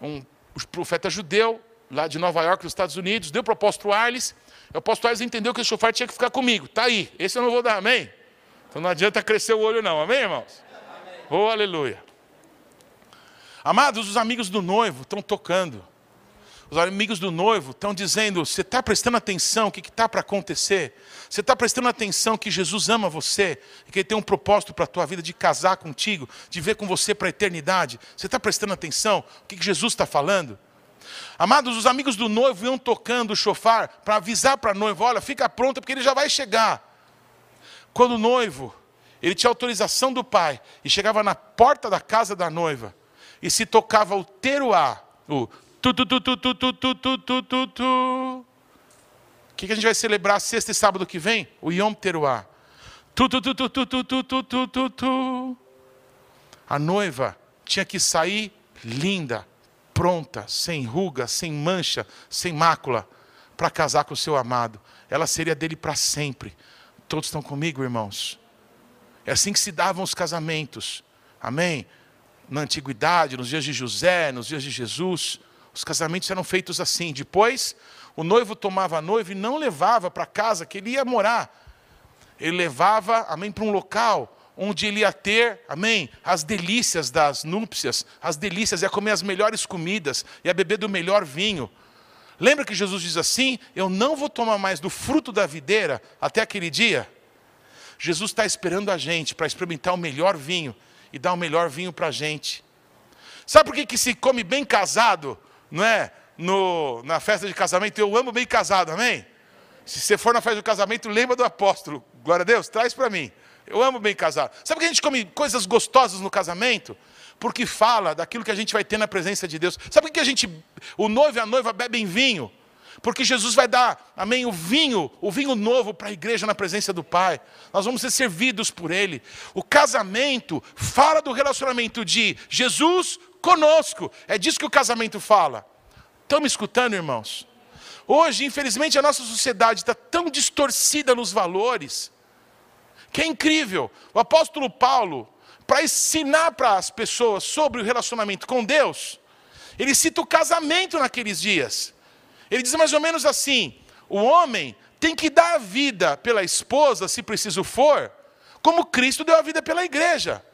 [SPEAKER 1] um profeta judeu, lá de Nova York, nos Estados Unidos. Deu para o apóstolo Arles. O apóstolo Arles entendeu que esse chofar tinha que ficar comigo. Está aí, esse eu não vou dar, amém? Então não adianta crescer o olho, não, amém, irmãos? Oh, aleluia. Amados, os amigos do noivo estão tocando. Os amigos do noivo estão dizendo: você está prestando atenção o que está para acontecer? Você está prestando atenção que Jesus ama você e que Ele tem um propósito para a tua vida de casar contigo, de ver com você para a eternidade? Você está prestando atenção o que, que Jesus está falando? Amados, os amigos do noivo iam tocando o chofar para avisar para a noiva: olha, fica pronta porque ele já vai chegar. Quando o noivo ele tinha autorização do pai e chegava na porta da casa da noiva e se tocava o teruá, o tu tu tu tu tu tu tu tu tu tu tu. O que, a gente vai celebrar sexta e sábado que vem? O Yom Teruá. Tu tu tu tu tu tu tu tu tu tu tu. A noiva tinha que sair linda, pronta, sem ruga, sem mancha, sem mácula, para casar com o seu amado. Ela seria dele para sempre. Todos estão comigo, irmãos? É assim que se davam os casamentos. Amém? Na antiguidade, nos dias de José, nos dias de Jesus, os casamentos eram feitos assim. Depois, o noivo tomava a noiva e não levava para casa que ele ia morar. Ele levava, amém, para um local onde ele ia ter, amém, as delícias das núpcias, as delícias, ia comer as melhores comidas, ia beber do melhor vinho. Lembra que Jesus diz assim: Eu não vou tomar mais do fruto da videira até aquele dia? Jesus está esperando a gente para experimentar o melhor vinho e dar o melhor vinho para a gente. Sabe por que, que se come bem casado, não é? No, na festa de casamento, eu amo bem casado, amém? Se você for na festa do casamento, lembra do apóstolo. Glória a Deus, traz para mim. Eu amo bem casado. Sabe por que a gente come coisas gostosas no casamento? Porque fala daquilo que a gente vai ter na presença de Deus. Sabe por que a gente, o noivo e a noiva bebem vinho? Porque Jesus vai dar, amém, o vinho, o vinho novo para a igreja na presença do Pai. Nós vamos ser servidos por Ele. O casamento fala do relacionamento de Jesus conosco. É disso que o casamento fala. Estão me escutando, irmãos? Hoje, infelizmente, a nossa sociedade está tão distorcida nos valores, que é incrível. O apóstolo Paulo, para ensinar para as pessoas sobre o relacionamento com Deus, ele cita o casamento naqueles dias. Ele diz mais ou menos assim: o homem tem que dar a vida pela esposa, se preciso for, como Cristo deu a vida pela igreja.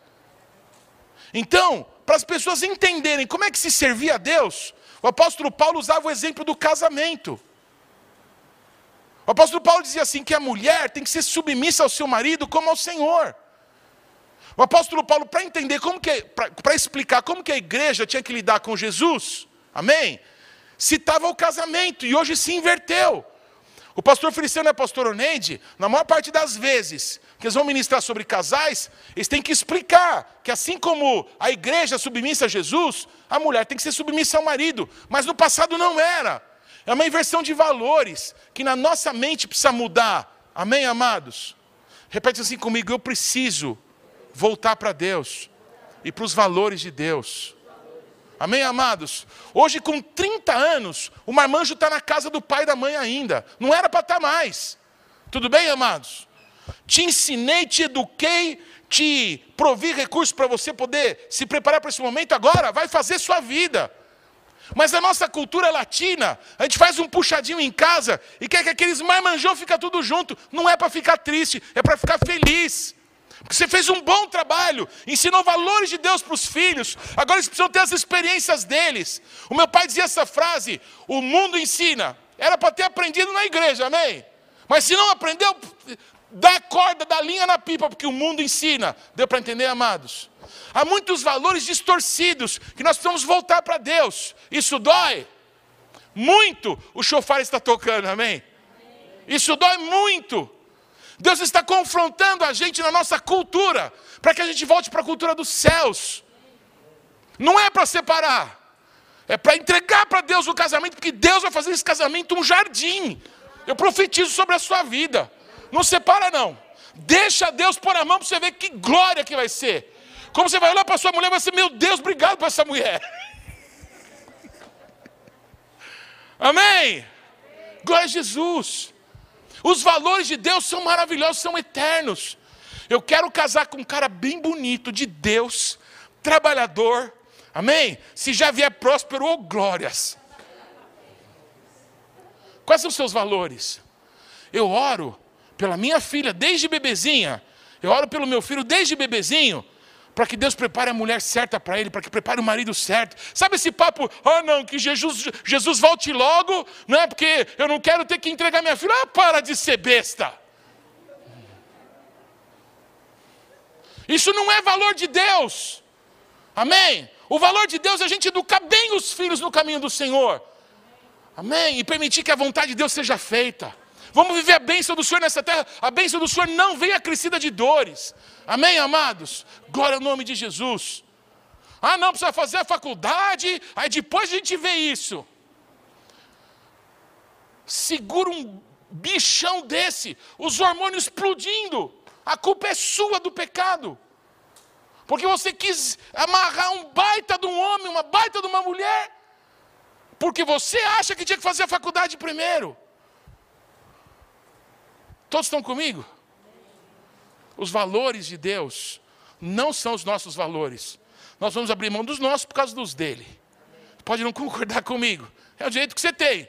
[SPEAKER 1] Então, para as pessoas entenderem como é que se servia a Deus, o apóstolo Paulo usava o exemplo do casamento. O apóstolo Paulo dizia assim: que a mulher tem que ser submissa ao seu marido como ao Senhor. O apóstolo Paulo, para entender como que, para explicar como que a igreja tinha que lidar com Jesus, amém? Citava o casamento e hoje se inverteu. O pastor Feliciano e a pastora Oneide, na maior parte das vezes que eles vão ministrar sobre casais, eles têm que explicar que assim como a igreja é submissa a Jesus, a mulher tem que ser submissa ao marido. Mas no passado não era. É uma inversão de valores que na nossa mente precisa mudar. Amém, amados? Repete assim comigo: eu preciso voltar para Deus e para os valores de Deus. Amém, amados? Hoje, com 30 anos, o marmanjo está na casa do pai e da mãe ainda. Não era para estar tá mais. Tudo bem, amados? Te ensinei, te eduquei, te provi recursos para você poder se preparar para esse momento. Agora, vai fazer sua vida. Mas a nossa cultura latina, a gente faz um puxadinho em casa e quer que aqueles marmanjão fica tudo junto. Não é para ficar triste, é para ficar feliz. Porque você fez um bom trabalho, ensinou valores de Deus para os filhos, agora eles precisam ter as experiências deles. O meu pai dizia essa frase: o mundo ensina. Era para ter aprendido na igreja, amém? Mas se não aprendeu, dá corda, dá linha na pipa, porque o mundo ensina. Deu para entender, amados? Há muitos valores distorcidos que nós precisamos voltar para Deus. Isso dói. Muito o chofar está tocando, amém? Isso dói muito. Deus está confrontando a gente na nossa cultura, para que a gente volte para a cultura dos céus. Não é para separar, é para entregar para Deus o casamento, porque Deus vai fazer esse casamento um jardim. Eu profetizo sobre a sua vida. Não separa, não. Deixa Deus pôr a mão para você ver que glória que vai ser. Como você vai olhar para sua mulher, vai ser, meu Deus, obrigado por essa mulher. Amém? Glória a Jesus. Os valores de Deus são maravilhosos, são eternos. Eu quero casar com um cara bem bonito, de Deus, trabalhador. Amém? Se já vier próspero, ou oh, glórias. Quais são os seus valores? Eu oro pela minha filha desde bebezinha. Eu oro pelo meu filho desde bebezinho para que Deus prepare a mulher certa para ele, para que prepare o marido certo. Sabe esse papo, ah não, que Jesus, Jesus volte logo, não é porque eu não quero ter que entregar minha filha. Ah, para de ser besta. Isso não é valor de Deus. Amém? O valor de Deus é a gente educar bem os filhos no caminho do Senhor. Amém? E permitir que a vontade de Deus seja feita. Vamos viver a bênção do Senhor nessa terra. A bênção do Senhor não vem acrescida de dores. Amém, amados? Glória ao nome de Jesus. Ah, não, precisa fazer a faculdade, aí depois a gente vê isso. Segura um bichão desse, os hormônios explodindo. A culpa é sua do pecado. Porque você quis amarrar um baita de um homem, uma baita de uma mulher, porque você acha que tinha que fazer a faculdade primeiro. Todos estão comigo? Os valores de Deus não são os nossos valores. Nós vamos abrir mão dos nossos por causa dos dele. Pode não concordar comigo, é o direito que você tem.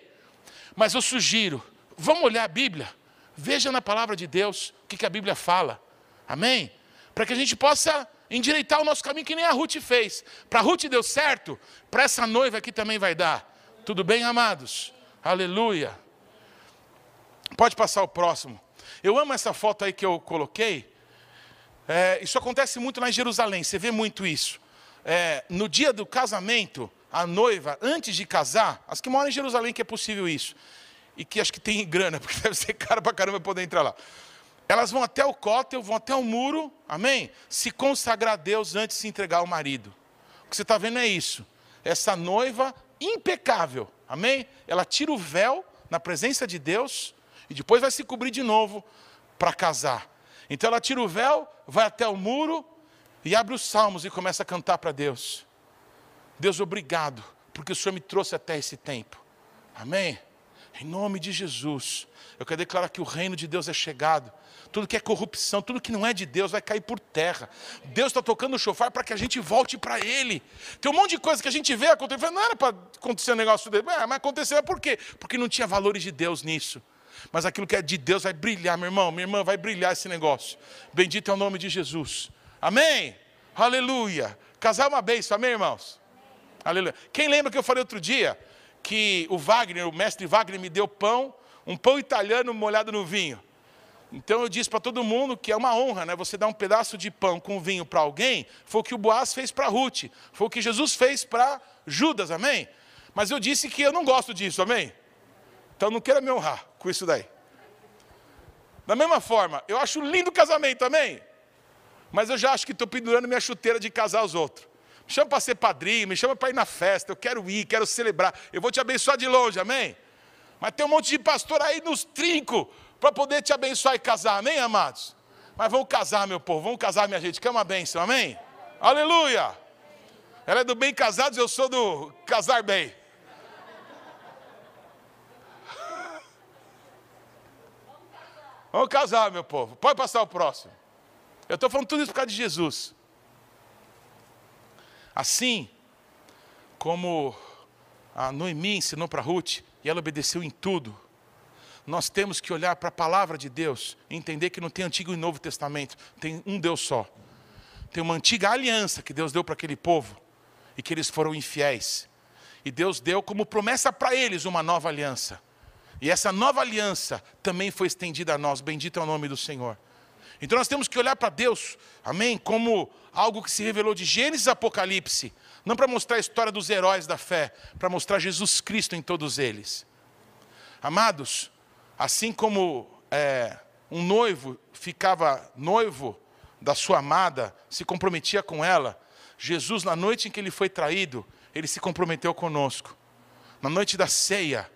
[SPEAKER 1] Mas eu sugiro, vamos olhar a Bíblia, veja na palavra de Deus o que, a Bíblia fala. Amém? Para que a gente possa endireitar o nosso caminho que nem a Ruth fez. Para a Ruth deu certo, para essa noiva aqui também vai dar. Tudo bem, amados? Aleluia. Pode passar o próximo. Eu amo essa foto aí que eu coloquei. É, isso acontece muito lá em Jerusalém, você vê muito isso. É, no dia do casamento, a noiva, antes de casar, as que moram em Jerusalém que é possível isso, e que acho que tem grana, porque deve ser caro pra caramba poder entrar lá. Elas vão até o cótel, vão até o muro, amém? Se consagrar a Deus antes de se entregar ao marido. O que você está vendo é isso. Essa noiva impecável, amém? Ela tira o véu na presença de Deus e depois vai se cobrir de novo para casar. Então ela tira o véu, vai até o muro e abre os salmos e começa a cantar para Deus. Deus, obrigado, porque o Senhor me trouxe até esse tempo. Amém? Em nome de Jesus, eu quero declarar que o reino de Deus é chegado. Tudo que é corrupção, tudo que não é de Deus vai cair por terra. Deus está tocando o chofar para que a gente volte para Ele. Tem um monte de coisa que a gente vê acontecer. Não era para acontecer um negócio dele, mas aconteceu por quê? Porque não tinha valores de Deus nisso. Mas aquilo que é de Deus vai brilhar, meu irmão, minha irmã, vai brilhar esse negócio. Bendito é o nome de Jesus. Amém? Aleluia. Casar é uma bênção, amém, irmãos? Aleluia. Quem lembra que eu falei outro dia que o Wagner, o mestre Wagner, me deu pão, um pão italiano molhado no vinho? Então eu disse para todo mundo que é uma honra, né? Você dar um pedaço de pão com vinho para alguém, foi o que o Boaz fez para Ruth, foi o que Jesus fez para Judas, amém? Mas eu disse que eu não gosto disso, amém? Então não queira me honrar com isso daí. Da mesma forma, eu acho lindo o casamento, amém? Mas eu já acho que estou pendurando minha chuteira de casar os outros. Me chama para ser padrinho, me chama para ir na festa, eu quero ir, quero celebrar. Eu vou te abençoar de longe, amém? Mas tem um monte de pastor aí nos trincos para poder te abençoar e casar, amém, amados? Mas vamos casar, meu povo, vamos casar, minha gente, que é uma bênção, amém? Aleluia! Ela é do bem casados, eu sou do casar bem. Vamos casar, meu povo. Pode passar o próximo. Eu estou falando tudo isso por causa de Jesus. Assim como a Noemi ensinou para Ruth, e ela obedeceu em tudo, nós temos que olhar para a palavra de Deus e entender que não tem Antigo e Novo Testamento, tem um Deus só. Tem uma antiga aliança que Deus deu para aquele povo e que eles foram infiéis. E Deus deu como promessa para eles uma nova aliança. E essa nova aliança também foi estendida a nós. Bendito é o nome do Senhor. Então nós temos que olhar para Deus, amém, como algo que se revelou de Gênesis a Apocalipse, não para mostrar a história dos heróis da fé, para mostrar Jesus Cristo em todos eles. Amados, assim como é, um noivo ficava noivo da sua amada, se comprometia com ela, Jesus, na noite em que ele foi traído, ele se comprometeu conosco. Na noite da ceia,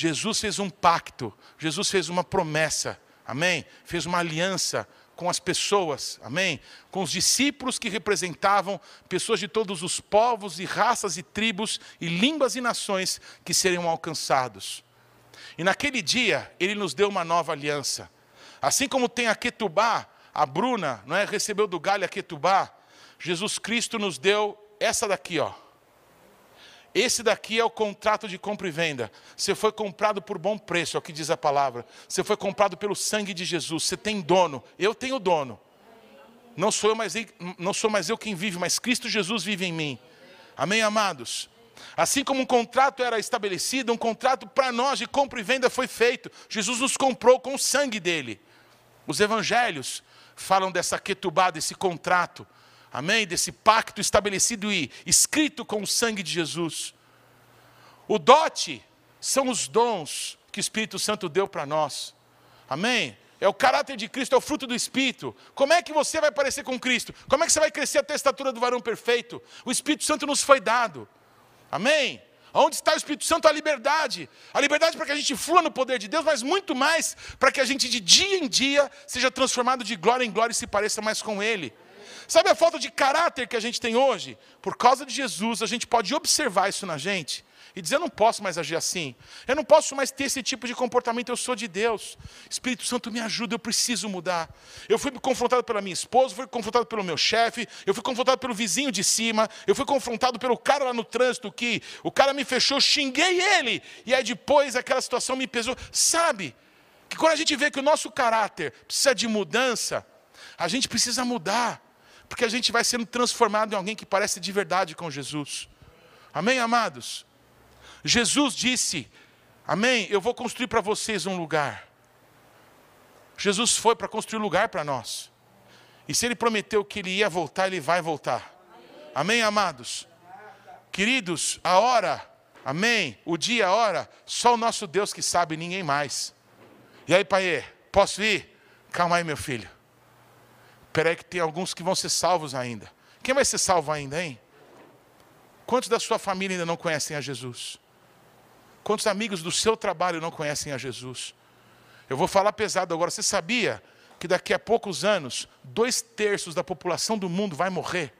[SPEAKER 1] Jesus fez um pacto, Jesus fez uma promessa, amém? Fez uma aliança com as pessoas, amém? Com os discípulos que representavam pessoas de todos os povos e raças e tribos e línguas e nações que seriam alcançados. E naquele dia, ele nos deu uma nova aliança. Assim como tem a Ketubá, a Bruna, não é? recebeu do galho a Ketubá, Jesus Cristo nos deu essa daqui, ó. Esse daqui é o contrato de compra e venda. Você foi comprado por bom preço, é o que diz a palavra. Você foi comprado pelo sangue de Jesus. Você tem dono. Eu tenho dono. Não sou eu mais, não sou mais eu quem vive, mas Cristo Jesus vive em mim. Amém, amados? Assim como um contrato era estabelecido, um contrato para nós de compra e venda foi feito. Jesus nos comprou com o sangue dele. Os evangelhos falam dessa ketubá, desse contrato amém? Desse pacto estabelecido e escrito com o sangue de Jesus. O dote são os dons que o Espírito Santo deu para nós, amém? É o caráter de Cristo, é o fruto do Espírito. Como é que você vai parecer com Cristo? Como é que você vai crescer até a estatura do varão perfeito? O Espírito Santo nos foi dado, amém? Onde está o Espírito Santo? A liberdade. A liberdade para que a gente flua no poder de Deus, mas muito mais para que a gente de dia em dia seja transformado de glória em glória e se pareça mais com Ele. Sabe a falta de caráter que a gente tem hoje? Por causa de Jesus, a gente pode observar isso na gente e dizer: eu não posso mais agir assim, eu não posso mais ter esse tipo de comportamento, eu sou de Deus. Espírito Santo, me ajuda, eu preciso mudar. Eu fui confrontado pela minha esposa, fui confrontado pelo meu chefe, eu fui confrontado pelo vizinho de cima, eu fui confrontado pelo cara lá no trânsito que o cara me fechou, xinguei ele, e aí depois aquela situação me pesou. Sabe? Que quando a gente vê que o nosso caráter precisa de mudança, a gente precisa mudar porque a gente vai sendo transformado em alguém que parece de verdade com Jesus. Amém, amados? Jesus disse, Amém? Eu vou construir para vocês um lugar. Jesus foi para construir lugar para nós. E se ele prometeu que ele ia voltar, ele vai voltar. Amém, amados? Queridos, a hora, amém? O dia, a hora, só o nosso Deus que sabe, ninguém mais. E aí, pai, posso ir? Calma aí, meu filho. Espera aí que tem alguns que vão ser salvos ainda. Quem vai ser salvo ainda, hein? Quantos da sua família ainda não conhecem a Jesus? Quantos amigos do seu trabalho não conhecem a Jesus? Eu vou falar pesado agora. Você sabia que daqui a poucos anos, dois terços da população do mundo vai morrer?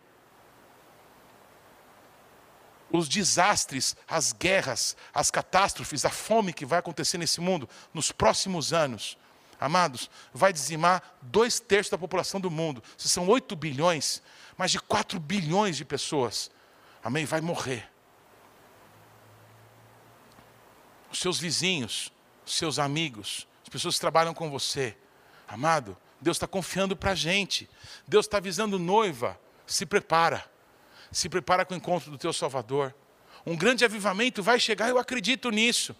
[SPEAKER 1] Os desastres, as guerras, as catástrofes, a fome que vai acontecer nesse mundo nos próximos anos, amados, vai dizimar dois terços da população do mundo. Se são 8 bilhões, mais de 4 bilhões de pessoas, amém? Vai morrer. os seus vizinhos, os seus amigos, as pessoas que trabalham com você. Amado, Deus está confiando para a gente. Deus está avisando noiva, se prepara. Se prepara com o encontro do teu Salvador. Um grande avivamento vai chegar, eu acredito nisso.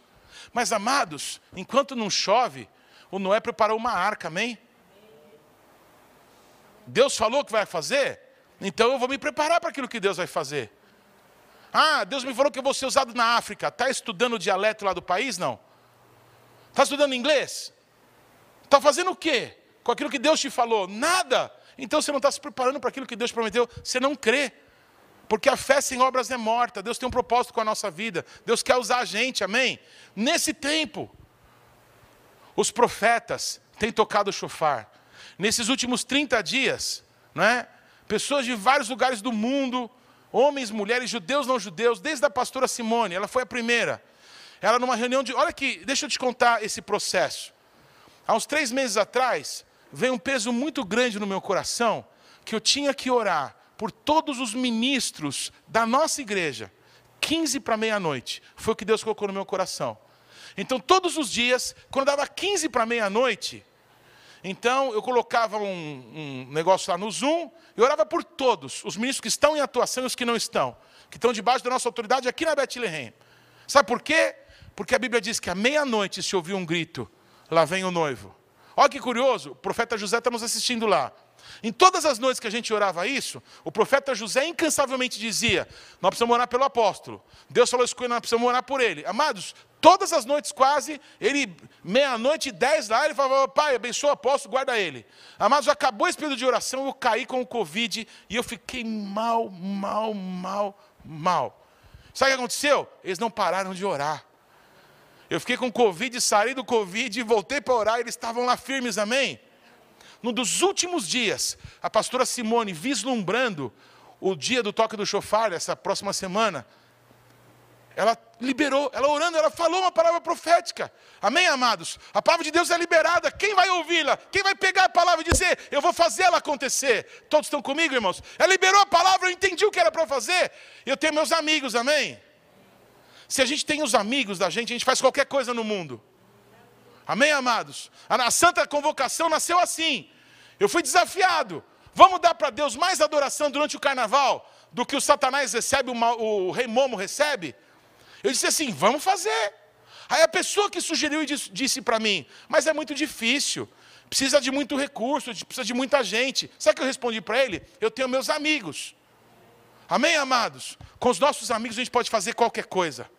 [SPEAKER 1] Mas, amados, enquanto não chove, o Noé preparou uma arca, amém? Deus falou que vai fazer, então eu vou me preparar para aquilo que Deus vai fazer. Ah, Deus me falou que eu vou ser usado na África. Está estudando o dialeto lá do país? Não. Está estudando inglês? Está fazendo o quê? Com aquilo que Deus te falou? Nada. Então você não está se preparando para aquilo que Deus prometeu. Você não crê. Porque a fé sem obras é morta. Deus tem um propósito com a nossa vida. Deus quer usar a gente, amém? Nesse tempo, os profetas têm tocado o chofar. Nesses últimos 30 dias, não é? pessoas de vários lugares do mundo Homens, mulheres, judeus, não judeus, desde a pastora Simone, ela foi a primeira. Ela numa reunião de. Olha aqui, deixa eu te contar esse processo. Há uns três meses atrás, veio um peso muito grande no meu coração, que eu tinha que orar por todos os ministros da nossa igreja. 15 para meia-noite. Foi o que Deus colocou no meu coração. Então, todos os dias, quando dava 15 para meia-noite, então eu colocava um, um, negócio lá no Zoom e orava por todos, os ministros que estão em atuação e os que não estão, que estão debaixo da nossa autoridade aqui na Bethlehem. Sabe por quê? Porque a Bíblia diz que à meia-noite se ouviu um grito, lá vem o noivo. Olha que curioso, o profeta José está nos assistindo lá. Em todas as noites que a gente orava isso, o profeta José incansavelmente dizia: Nós precisamos orar pelo apóstolo. Deus falou isso com ele, nós precisamos orar por ele. Amados, todas as noites quase, ele, meia-noite, dez lá, ele falava: Pai, abençoa o apóstolo, guarda ele. Amados, acabou esse período de oração, eu caí com o Covid e eu fiquei mal, mal, mal, mal. Sabe o que aconteceu? Eles não pararam de orar. Eu fiquei com Covid, saí do Covid e voltei para orar, eles estavam lá firmes, amém? Num dos últimos dias, a pastora Simone, vislumbrando o dia do toque do chofar, essa próxima semana, ela liberou, ela orando, ela falou uma palavra profética. Amém, amados? A palavra de Deus é liberada. Quem vai ouvi-la? Quem vai pegar a palavra e dizer, eu vou fazer ela acontecer? Todos estão comigo, irmãos? Ela liberou a palavra, eu entendi o que era para fazer. Eu tenho meus amigos, amém? Se a gente tem os amigos da gente, a gente faz qualquer coisa no mundo. Amém, amados? A santa convocação nasceu assim. Eu fui desafiado. Vamos dar para Deus mais adoração durante o carnaval do que o Satanás recebe, o, rei Momo recebe? Eu disse assim: vamos fazer. Aí a pessoa que sugeriu disse, disse para mim: mas é muito difícil, precisa de muito recurso, precisa de muita gente. Sabe o que eu respondi para ele? Eu tenho meus amigos. Amém, amados? Com os nossos amigos a gente pode fazer qualquer coisa.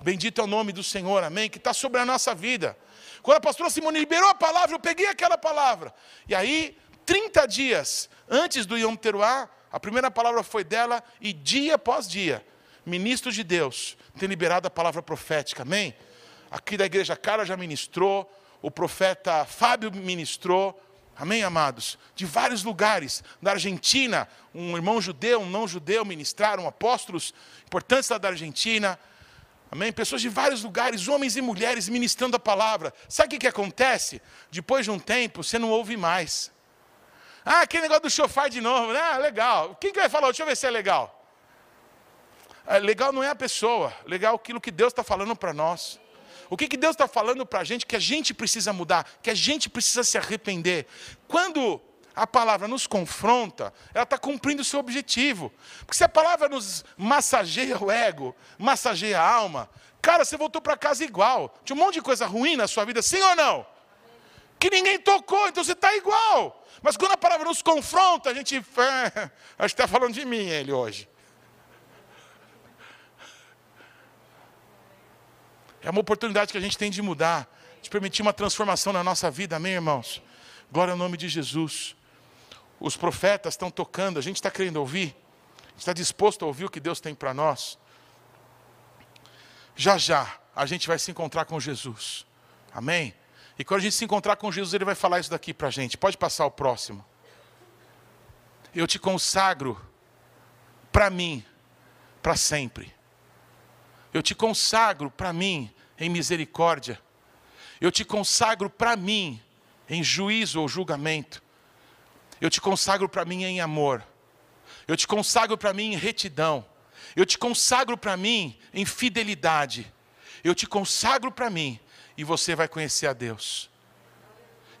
[SPEAKER 1] Bendito é o nome do Senhor, amém? Que está sobre a nossa vida. Quando a pastora Simone liberou a palavra, eu peguei aquela palavra. E aí, 30 dias antes do Yom Teruah, a primeira palavra foi dela, e dia após dia, ministros de Deus têm liberado a palavra profética, amém? Aqui da igreja Cara já ministrou, o profeta Fábio ministrou, amém, amados? De vários lugares, da Argentina, um irmão judeu, um não judeu ministraram, apóstolos importantes da Argentina, Amém? Pessoas de vários lugares, homens e mulheres ministrando a palavra. Sabe o que, que acontece? Depois de um tempo, você não ouve mais. Ah, aquele negócio do chofar de novo, né? Ah, legal. Quem que vai falar? Deixa eu ver se é legal. É, legal não é a pessoa, legal é aquilo que Deus está falando para nós. O que, que Deus está falando para a gente que a gente precisa mudar, que a gente precisa se arrepender. Quando a palavra nos confronta, ela está cumprindo o seu objetivo. Porque se a palavra nos massageia o ego, massageia a alma, cara, você voltou para casa igual. Tinha um monte de coisa ruim na sua vida, sim ou não? Que ninguém tocou, então você está igual. Mas quando a palavra nos confronta, a gente. Acho que está falando de mim ele hoje. É uma oportunidade que a gente tem de mudar, de permitir uma transformação na nossa vida, amém, irmãos? Glória ao nome de Jesus. Os profetas estão tocando, a gente está querendo ouvir, está disposto a ouvir o que Deus tem para nós. Já já a gente vai se encontrar com Jesus, amém? E quando a gente se encontrar com Jesus, Ele vai falar isso daqui para a gente. Pode passar o próximo. Eu te consagro para mim, para sempre. Eu te consagro para mim em misericórdia. Eu te consagro para mim em juízo ou julgamento. Eu te consagro para mim em amor. Eu te consagro para mim em retidão. Eu te consagro para mim em fidelidade. Eu te consagro para mim e você vai conhecer a Deus.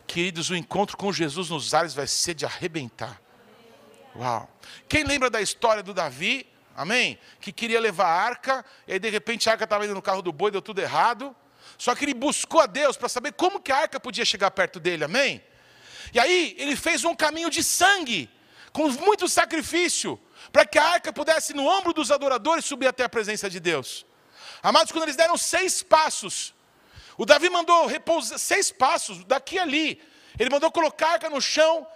[SPEAKER 1] Queridos, o encontro com Jesus nos ares vai ser de arrebentar. Uau! Quem lembra da história do Davi? Amém? Que queria levar a arca, e aí de repente a arca estava indo no carro do boi, deu tudo errado. Só que ele buscou a Deus para saber como que a arca podia chegar perto dele, amém? E aí ele fez um caminho de sangue, com muito sacrifício, para que a arca pudesse no ombro dos adoradores subir até a presença de Deus. Amados, quando eles deram seis passos, o Davi mandou repousar seis passos daqui ali. Ele mandou colocar a arca no chão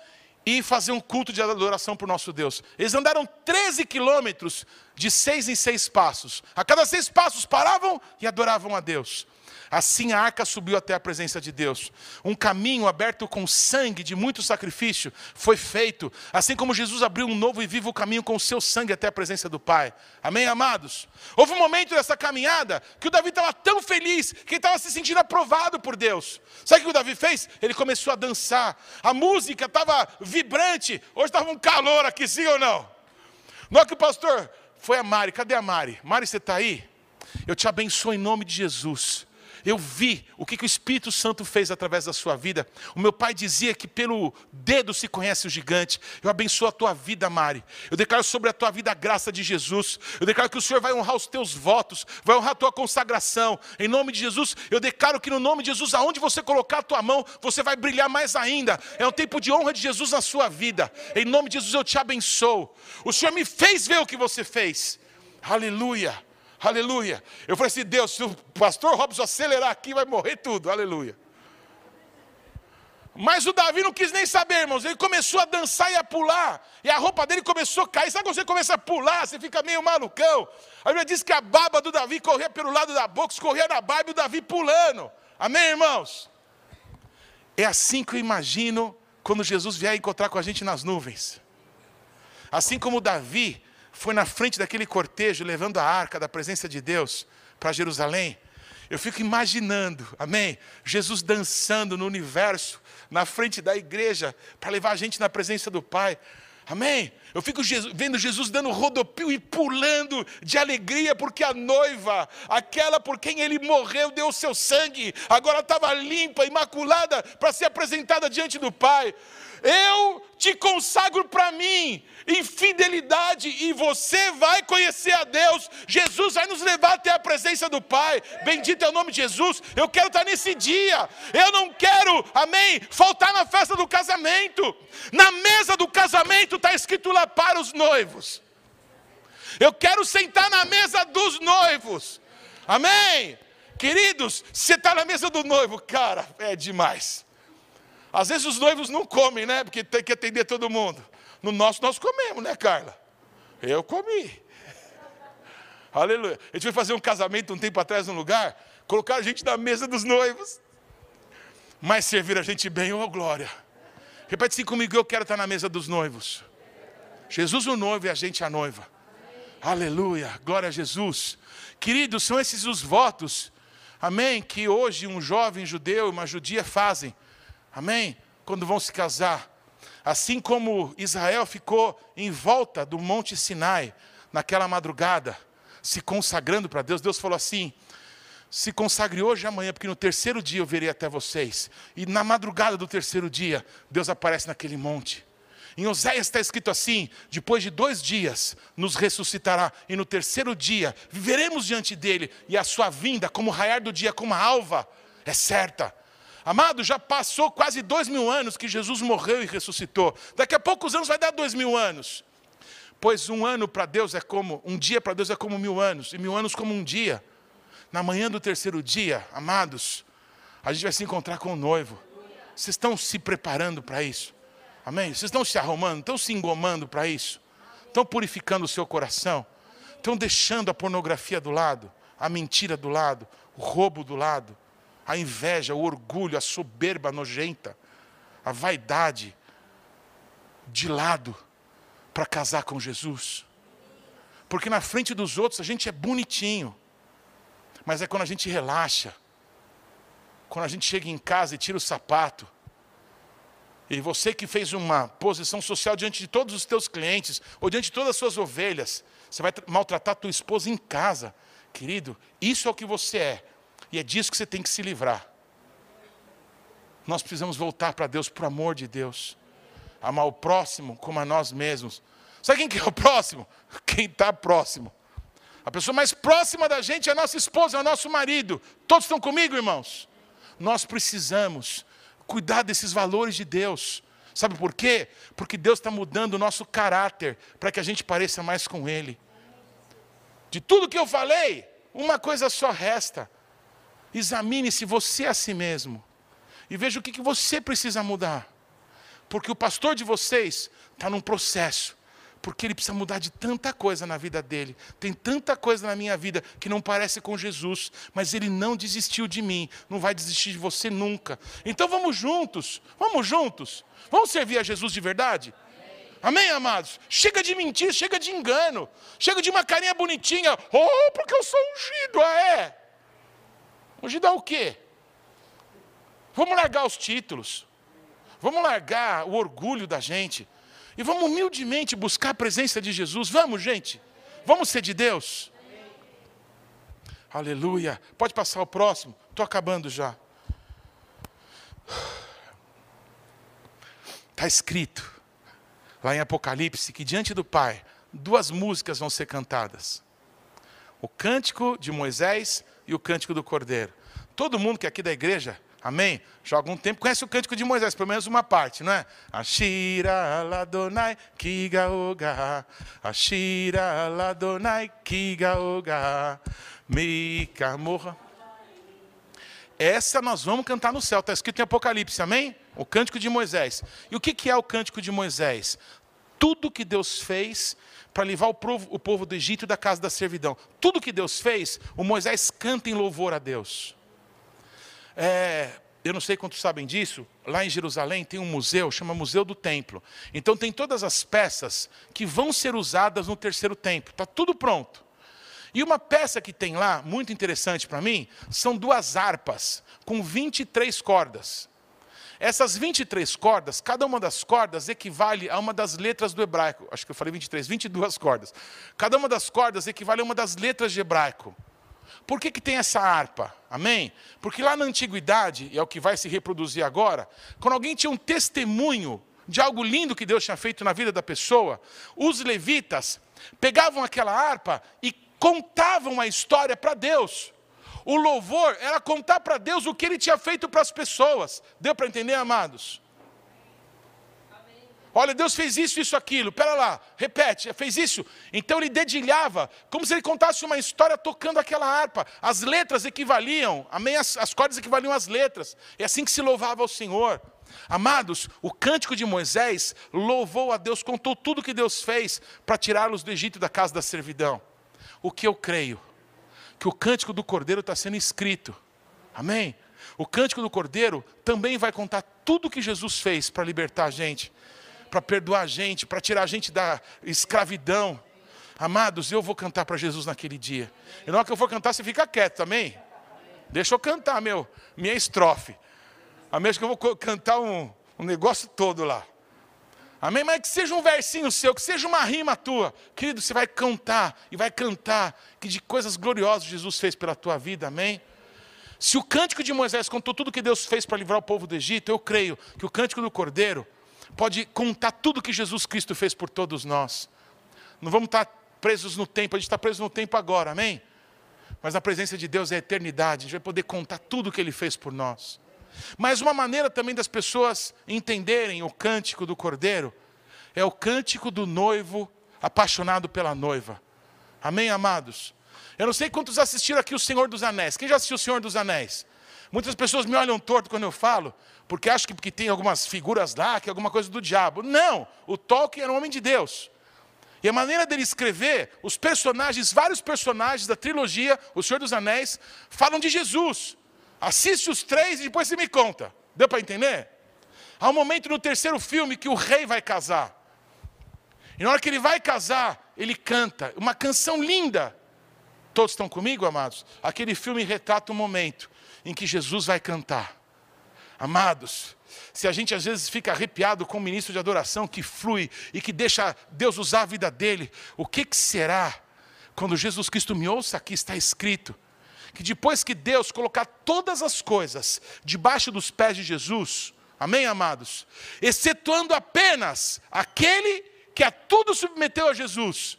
[SPEAKER 1] e fazer um culto de adoração para o nosso Deus. Eles andaram 13 quilômetros de seis em seis passos. A cada seis passos paravam e adoravam a Deus. Assim a arca subiu até a presença de Deus. Um caminho aberto com sangue de muito sacrifício foi feito, assim como Jesus abriu um novo e vivo caminho com o seu sangue até a presença do Pai. Amém, amados? Houve um momento dessa caminhada que o Davi estava tão feliz que ele estava se sentindo aprovado por Deus. Sabe o que o Davi fez? Ele começou a dançar. A música estava vibrante. Hoje estava um calor aqui, sim ou não? Não é que o pastor foi a Mari. Cadê a Mari? Mari, você está aí? Eu te abençoo em nome de Jesus. Eu vi o que, que o Espírito Santo fez através da sua vida. O meu pai dizia que pelo dedo se conhece o gigante. Eu abençoo a tua vida, Mari. Eu declaro sobre a tua vida a graça de Jesus. Eu declaro que o Senhor vai honrar os teus votos, vai honrar a tua consagração. Em nome de Jesus, eu declaro que no nome de Jesus, aonde você colocar a tua mão, você vai brilhar mais ainda. É um tempo de honra de Jesus na sua vida. Em nome de Jesus, eu te abençoo. O Senhor me fez ver o que você fez. Aleluia. Aleluia. Eu falei assim: Deus, se o pastor Robson acelerar aqui, vai morrer tudo. Aleluia. Mas o Davi não quis nem saber, irmãos. Ele começou a dançar e a pular. E a roupa dele começou a cair. Sabe quando você começa a pular? Você fica meio malucão. A Bíblia diz que a baba do Davi corria pelo lado da boca, escorria na barba e o Davi pulando. Amém, irmãos? É assim que eu imagino quando Jesus vier encontrar com a gente nas nuvens. Assim como Davi foi na frente daquele cortejo levando a arca da presença de Deus para Jerusalém. Eu fico imaginando, amém? Jesus dançando no universo, na frente da igreja, para levar a gente na presença do Pai. Amém? Eu fico vendo Jesus dando rodopio e pulando de alegria, porque a noiva, aquela por quem ele morreu, deu o seu sangue, agora estava limpa, imaculada, para ser apresentada diante do Pai. Eu te consagro para mim em fidelidade e você vai conhecer a Deus. Jesus vai nos levar até a presença do Pai. Bendito é o nome de Jesus. Eu quero estar nesse dia. Eu não quero, amém, faltar na festa do casamento. Na mesa do casamento está escrito lá para os noivos. Eu quero sentar na mesa dos noivos. Amém. Queridos, você está na mesa do noivo, cara, é demais. Às vezes os noivos não comem, né? Porque tem que atender todo mundo. No nosso, nós comemos, né, Carla? Eu comi. Aleluia. A gente foi fazer um casamento um tempo atrás num lugar, colocar a gente na mesa dos noivos. Mas servir a gente bem, oh glória. Repete assim comigo, eu quero estar na mesa dos noivos. Jesus o noivo e a gente a noiva. Aleluia, glória a Jesus. Queridos, são esses os votos, amém, que hoje um jovem judeu e uma judia fazem Amém? Quando vão se casar. Assim como Israel ficou em volta do Monte Sinai, naquela madrugada, se consagrando para Deus, Deus falou assim: se consagre hoje e amanhã, porque no terceiro dia eu verei até vocês. E na madrugada do terceiro dia, Deus aparece naquele monte. Em Oséias está escrito assim: depois de dois dias nos ressuscitará, e no terceiro dia viveremos diante dele, e a sua vinda, como raiar do dia, como a alva, é certa. Amado, já passou quase dois mil anos que Jesus morreu e ressuscitou. Daqui a poucos anos vai dar dois mil anos. Pois um ano para Deus é como, um dia para Deus é como mil anos, e mil anos como um dia. Na manhã do terceiro dia, amados, a gente vai se encontrar com o noivo. Vocês estão se preparando para isso? Amém? Vocês estão se arrumando, estão se engomando para isso? Estão purificando o seu coração? Estão deixando a pornografia do lado, a mentira do lado, o roubo do lado, a inveja, o orgulho, a soberba nojenta, a vaidade de lado para casar com Jesus? Porque na frente dos outros a gente é bonitinho, mas é quando a gente relaxa, quando a gente chega em casa e tira o sapato, e você que fez uma posição social diante de todos os teus clientes, ou diante de todas as suas ovelhas, você vai maltratar a tua esposa em casa. Querido, isso é o que você é. E é disso que você tem que se livrar. Nós precisamos voltar para Deus, por amor de Deus. Amar o próximo como a nós mesmos. Sabe quem que é o próximo? Quem está próximo. A pessoa mais próxima da gente é a nossa esposa, é o nosso marido. Todos estão comigo, irmãos? Nós precisamos cuidar desses valores de Deus. Sabe por quê? Porque Deus está mudando o nosso caráter para que a gente pareça mais com Ele. De tudo que eu falei, uma coisa só resta: examine-se você a si mesmo e veja o que, você precisa mudar. Porque o pastor de vocês está num processo porque ele precisa mudar de tanta coisa na vida dele. Tem tanta coisa na minha vida que não parece com Jesus, mas ele não desistiu de mim, não vai desistir de você nunca. Então vamos juntos, vamos juntos. Vamos servir a Jesus de verdade? Amém amados? Chega de mentir, chega de engano, chega de uma carinha bonitinha. Oh, porque eu sou ungido, ah é? Ungido é o quê? Vamos largar os títulos. Vamos largar o orgulho da gente. E vamos humildemente buscar a presença de Jesus. Vamos, gente. Vamos ser de Deus. Aleluia. Pode passar o próximo. Estou acabando já. Está escrito lá em Apocalipse que diante do Pai duas músicas vão ser cantadas: o cântico de Moisés e o cântico do Cordeiro. Todo mundo que é aqui da igreja Amém? Já há algum tempo conhece o cântico de Moisés, pelo menos uma parte, não é? Ashira ladonai kigaoga. Ashira ladonai kigaoga. Mika morra. Essa nós vamos cantar no céu, está escrito em Apocalipse, amém? O cântico de Moisés. E o que é o cântico de Moisés? Tudo que Deus fez para livrar o povo, o povo do Egito da casa da servidão. Tudo que Deus fez, o Moisés canta em louvor a Deus. É, eu não sei quantos sabem disso, lá em Jerusalém tem um museu, chama Museu do Templo. Então tem todas as peças que vão ser usadas no terceiro templo, está tudo pronto. E uma peça que tem lá, muito interessante para mim, são duas harpas com 23 cordas. Essas 23 cordas, cada uma das cordas equivale a uma das letras do hebraico. Acho que eu falei 23, 22 cordas. Cada uma das cordas equivale a uma das letras de hebraico. Por que, que tem essa harpa? Amém? Porque lá na antiguidade, e é o que vai se reproduzir agora, quando alguém tinha um testemunho de algo lindo que Deus tinha feito na vida da pessoa, os levitas pegavam aquela harpa e contavam a história para Deus. O louvor era contar para Deus o que ele tinha feito para as pessoas. Deu para entender, amados? Olha, Deus fez isso, isso, aquilo. Pera lá, repete, fez isso. Então ele dedilhava, como se ele contasse uma história tocando aquela harpa. As letras equivaliam? As, as cordas equivaliam às letras. É assim que se louvava ao Senhor. Amados, o cântico de Moisés louvou a Deus, contou tudo que Deus fez para tirá-los do Egito da casa da servidão. O que eu creio? Que o cântico do Cordeiro está sendo escrito. Amém? O cântico do Cordeiro também vai contar tudo que Jesus fez para libertar a gente para perdoar a gente, para tirar a gente da escravidão. Amados, eu vou cantar para Jesus naquele dia. E na hora que eu for cantar, você fica quieto também. Deixa eu cantar, meu, minha estrofe. Amém? Acho que eu vou cantar um, um negócio todo lá. Amém? Mas que seja um versinho seu, que seja uma rima tua. Querido, você vai cantar e vai cantar que de coisas gloriosas Jesus fez pela tua vida. Amém? Se o cântico de Moisés contou tudo que Deus fez para livrar o povo do Egito, eu creio que o cântico do Cordeiro pode contar tudo que Jesus Cristo fez por todos nós. Não vamos estar presos no tempo, a gente está preso no tempo agora, amém? Mas a presença de Deus é a eternidade, a gente vai poder contar tudo que Ele fez por nós. Mas uma maneira também das pessoas entenderem o cântico do Cordeiro é o cântico do noivo apaixonado pela noiva. Amém, amados? Eu não sei quantos assistiram aqui o Senhor dos Anéis. Quem já assistiu o Senhor dos Anéis? Muitas pessoas me olham torto quando eu falo, porque acham que porque tem algumas figuras lá, que é alguma coisa do diabo. Não, o Tolkien era um homem de Deus. E a maneira dele escrever, os personagens, vários personagens da trilogia O Senhor dos Anéis, falam de Jesus. Assiste os três e depois você me conta. Deu para entender? Há um momento no terceiro filme que o rei vai casar. E na hora que ele vai casar, ele canta uma canção linda. Todos estão comigo, amados? Aquele filme retrata um momento em que Jesus vai cantar. Amados, se a gente às vezes fica arrepiado com o ministro de adoração que flui e que deixa Deus usar a vida dele, o que, que será quando Jesus Cristo me ouça aqui está escrito que depois que Deus colocar todas as coisas debaixo dos pés de Jesus, amém, amados? Excetuando apenas aquele que a tudo submeteu a Jesus,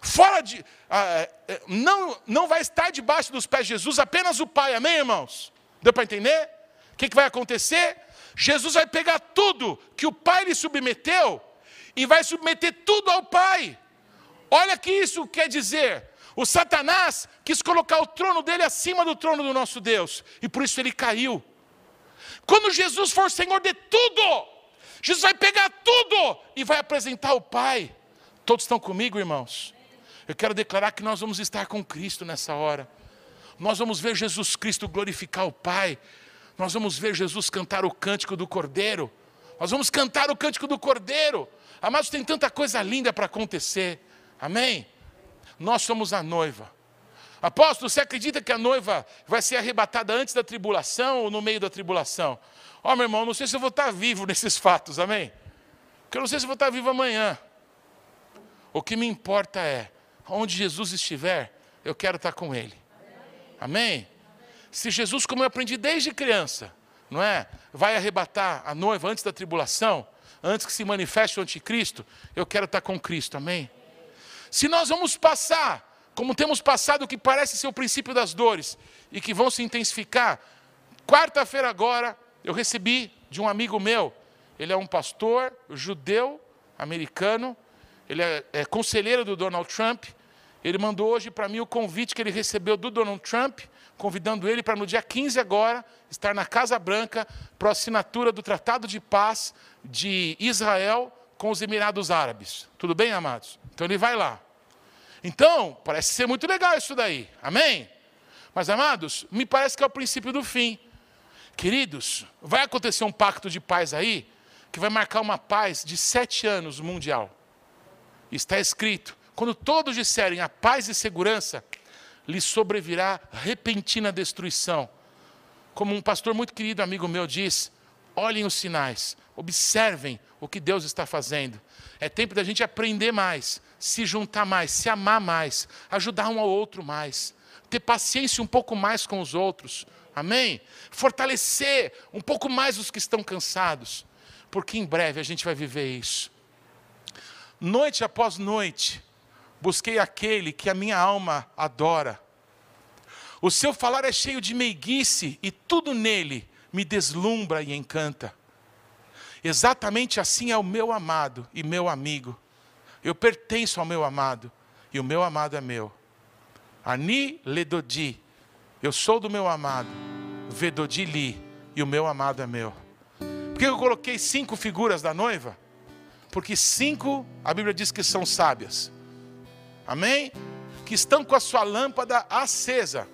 [SPEAKER 1] fora de. Ah, é, não, não vai estar debaixo dos pés de Jesus apenas o Pai, amém, irmãos? Deu para entender? O que, que vai acontecer? Jesus vai pegar tudo que o Pai lhe submeteu e vai submeter tudo ao Pai. Olha que isso quer dizer. O Satanás quis colocar o trono dele acima do trono do nosso Deus, e por isso ele caiu. Quando Jesus for Senhor de tudo, Jesus vai pegar tudo e vai apresentar ao Pai. Todos estão comigo, irmãos? Eu quero declarar que nós vamos estar com Cristo nessa hora. Nós vamos ver Jesus Cristo glorificar o Pai. Nós vamos ver Jesus cantar o cântico do Cordeiro. Nós vamos cantar o cântico do Cordeiro. Amados, tem tanta coisa linda para acontecer. Amém? Nós somos a noiva. Apóstolo, você acredita que a noiva vai ser arrebatada antes da tribulação ou no meio da tribulação? Ó, oh, meu irmão, não sei se eu vou estar vivo nesses fatos, amém? Porque eu não sei se eu vou estar vivo amanhã. O que me importa é, onde Jesus estiver, eu quero estar com Ele. Amém? Se Jesus, como eu aprendi desde criança, não é? Vai arrebatar a noiva antes da tribulação, antes que se manifeste o anticristo, eu quero estar com Cristo, amém? Se nós vamos passar, como temos passado o que parece ser o princípio das dores, e que vão se intensificar, quarta-feira agora, eu recebi de um amigo meu, ele é um pastor judeu, americano, ele é, é conselheiro do Donald Trump, ele mandou hoje para mim o convite que ele recebeu do Donald Trump, convidando ele para no dia 15 agora estar na Casa Branca para a assinatura do Tratado de Paz de Israel com os Emirados Árabes. Tudo bem, amados? Então ele vai lá. Então, parece ser muito legal isso daí. Amém? Mas, amados, me parece que é o princípio do fim. Queridos, vai acontecer um pacto de paz aí, que vai marcar uma paz de sete anos mundial. Está escrito: quando todos disserem a paz e segurança, lhe sobrevirá repentina destruição. Como um pastor muito querido, amigo meu, diz: olhem os sinais, observem o que Deus está fazendo. É tempo da gente aprender mais, se juntar mais, se amar mais, ajudar um ao outro mais, ter paciência um pouco mais com os outros. Amém? Fortalecer um pouco mais os que estão cansados, porque em breve a gente vai viver isso. Noite após noite, busquei aquele que a minha alma adora. O seu falar é cheio de meiguice e tudo nele me deslumbra e encanta. Exatamente assim é o meu amado e meu amigo. Eu pertenço ao meu amado e o meu amado é meu. Ani ledodi. Eu sou do meu amado. Vedodi li. E o meu amado é meu. Por que eu coloquei cinco figuras da noiva? Porque cinco, a Bíblia diz que são sábias. Amém? Que estão com a sua lâmpada acesa.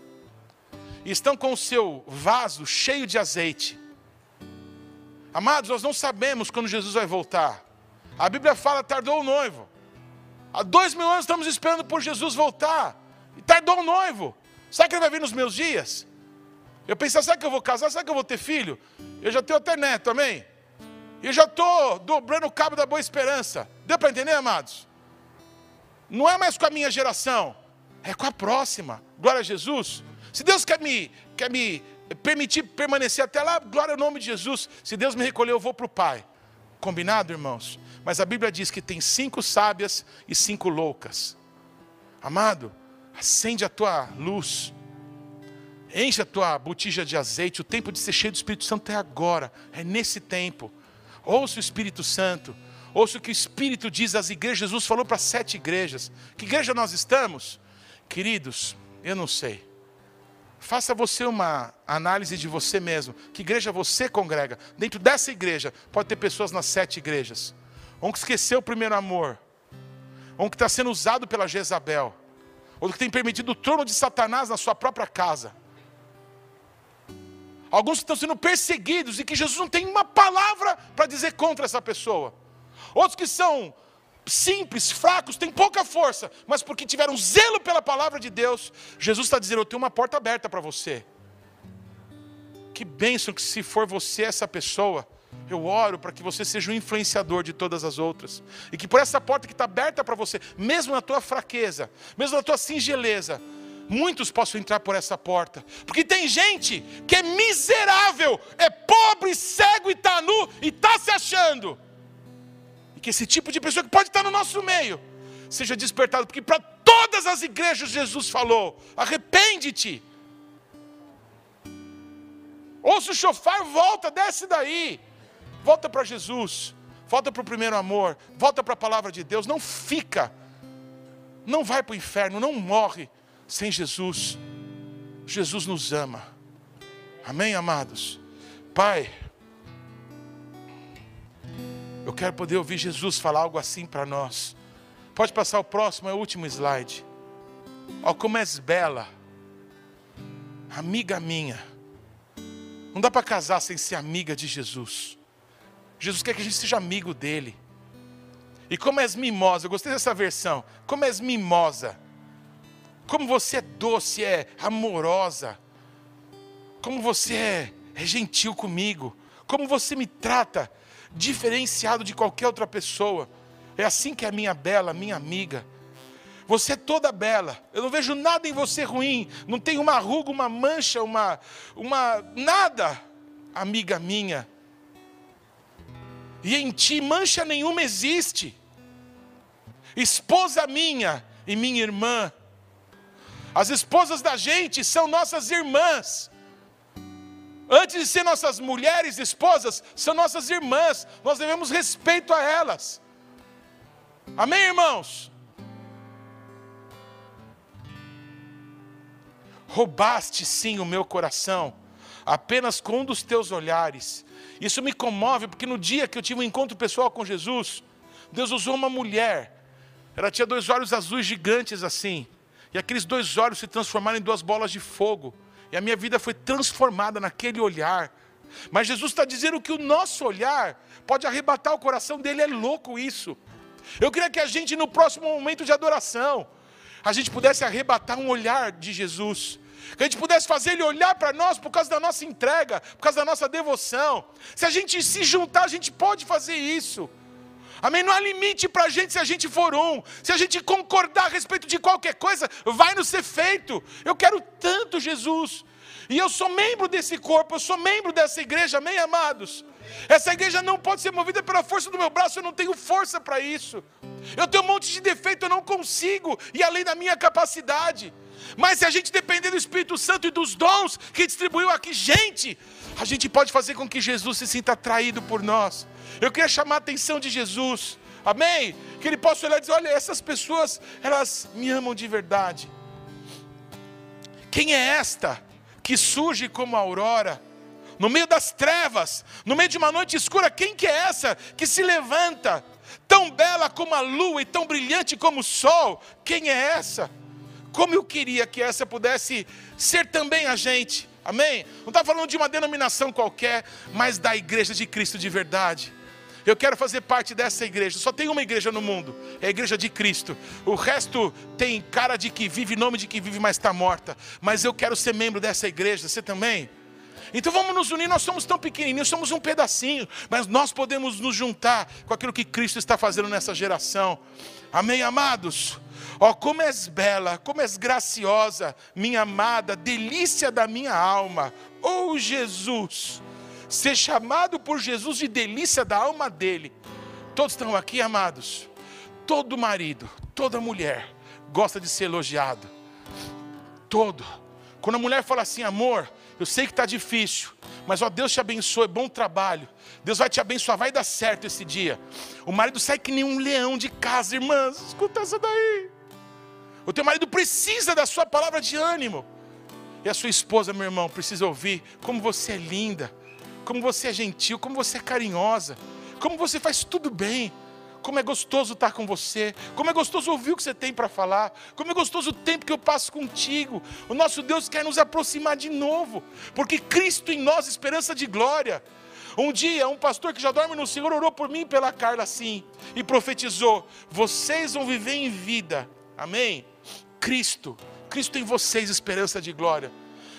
[SPEAKER 1] Estão com o seu vaso cheio de azeite Amados, nós não sabemos quando Jesus vai voltar. A Bíblia fala, tardou o noivo. Há dois mil anos estamos esperando por Jesus voltar. E tardou o noivo. Será que ele vai vir nos meus dias? Eu pensei, será que eu vou casar? Será que eu vou ter filho? Eu já tenho até neto, amém? E eu já estou dobrando o cabo da boa esperança. Deu para entender, amados? Não é mais com a minha geração, é com a próxima. Glória a Jesus. Se Deus quer me, quer me permitir permanecer até lá, glória ao nome de Jesus. Se Deus me recolher, eu vou para o Pai. Combinado, irmãos? Mas a Bíblia diz que tem cinco sábias e cinco loucas. Amado, acende a tua luz. Enche a tua botija de azeite. O tempo de ser cheio do Espírito Santo é agora. É nesse tempo. Ouça o Espírito Santo. Ouça o que o Espírito diz às igrejas. Jesus falou para sete igrejas. Que igreja nós estamos? Queridos, eu não sei. Faça você uma análise de você mesmo. Que igreja você congrega? Dentro dessa igreja, pode ter pessoas nas sete igrejas. Um que esqueceu o primeiro amor. Um que está sendo usado pela Jezabel. Ou que tem permitido o trono de Satanás na sua própria casa. Alguns que estão sendo perseguidos e que Jesus não tem uma palavra para dizer contra essa pessoa. Outros que são simples, fracos, têm pouca força, mas porque tiveram zelo pela palavra de Deus, Jesus está dizendo: Eu tenho uma porta aberta para você. Que bênção que se for você essa pessoa, eu oro para que você seja um influenciador de todas as outras. E que por essa porta que está aberta para você, mesmo na tua fraqueza, mesmo na tua singeleza, muitos possam entrar por essa porta. Porque tem gente que é miserável, é pobre, cego e está nu e está se achando. Que esse tipo de pessoa que pode estar no nosso meio seja despertado, porque para todas as igrejas Jesus falou: arrepende-te. Ouça o chofar, volta, desce daí. Volta para Jesus. Volta para o primeiro amor. Volta para a palavra de Deus. Não fica. Não vai para o inferno. Não morre sem Jesus. Jesus nos ama. Amém, amados? Pai, eu quero poder ouvir Jesus falar algo assim para nós. Pode passar o próximo, é o último slide. Ó, como és bela, amiga minha. Não dá para casar sem ser amiga de Jesus. Jesus quer que a gente seja amigo dele. E como és mimosa, eu gostei dessa versão. Como és mimosa, como você é doce, é amorosa. Como você é, é gentil comigo. Como você me trata diferenciado de qualquer outra pessoa. É assim que é a minha bela, minha amiga. Você é toda bela. Eu não vejo nada em você ruim. Não tem uma ruga, uma mancha, uma, uma nada, amiga minha. E em ti mancha nenhuma existe. Esposa minha e minha irmã. As esposas da gente são nossas irmãs. Antes de ser nossas mulheres esposas, são nossas irmãs. Nós devemos respeito a elas. Amém, irmãos? Roubaste sim o meu coração, apenas com um dos teus olhares. Isso me comove, porque no dia que eu tive um encontro pessoal com Jesus, Deus usou uma mulher. Ela tinha dois olhos azuis gigantes assim. E aqueles dois olhos se transformaram em duas bolas de fogo. E a minha vida foi transformada naquele olhar. Mas Jesus está dizendo que o nosso olhar pode arrebatar o coração dele, é louco isso. Eu queria que a gente, no próximo momento de adoração, a gente pudesse arrebatar um olhar de Jesus. Que a gente pudesse fazer ele olhar para nós por causa da nossa entrega, por causa da nossa devoção. Se a gente se juntar, a gente pode fazer isso. Amém? Não há limite para a gente se a gente for um. Se a gente concordar a respeito de qualquer coisa, vai nos ser feito. Eu quero tanto Jesus. E eu sou membro desse corpo, eu sou membro dessa igreja, amém, amados? Essa igreja não pode ser movida pela força do meu braço, eu não tenho força para isso. Eu tenho um monte de defeito, eu não consigo, e além da minha capacidade. Mas se a gente depender do Espírito Santo e dos dons que distribuiu aqui, gente, a gente pode fazer com que Jesus se sinta atraído por nós. Eu queria chamar a atenção de Jesus, amém? Que ele possa olhar e dizer: olha, essas pessoas, elas me amam de verdade. Quem é esta que surge como a aurora? no meio das trevas, no meio de uma noite escura, quem que é essa que se levanta, tão bela como a lua e tão brilhante como o sol? Quem é essa? Como eu queria que essa pudesse ser também a gente, amém? Não está falando de uma denominação qualquer, mas da igreja de Cristo de verdade. Eu quero fazer parte dessa igreja. Só tem uma igreja no mundo, é a igreja de Cristo. O resto tem cara de que vive, nome de que vive, mas está morta. Mas eu quero ser membro dessa igreja. Você também? Então vamos nos unir, nós somos tão pequenininhos, somos um pedacinho, mas nós podemos nos juntar com aquilo que Cristo está fazendo nessa geração. Amém, amados? Ó, oh, como és bela, como és graciosa, minha amada, delícia da minha alma. Oh, Jesus, ser chamado por Jesus de delícia da alma dele. Todos estão aqui, amados. Todo marido, toda mulher gosta de ser elogiado. Todo. Quando a mulher fala assim, amor, eu sei que está difícil, mas ó, Deus te abençoe, bom trabalho. Deus vai te abençoar, vai dar certo esse dia. O marido sai que nem um leão de casa, irmãs. Escuta essa daí. O teu marido precisa da sua palavra de ânimo. E a sua esposa, meu irmão, precisa ouvir como você é linda, como você é gentil, como você é carinhosa, como você faz tudo bem. Como é gostoso estar com você, como é gostoso ouvir o que você tem para falar, como é gostoso o tempo que eu passo contigo. O nosso Deus quer nos aproximar de novo, porque Cristo em nós, esperança de glória. Um dia, um pastor que já dorme no Senhor orou por mim e pela Carla assim, e profetizou: Vocês vão viver em vida, amém? Cristo, Cristo em vocês, esperança de glória.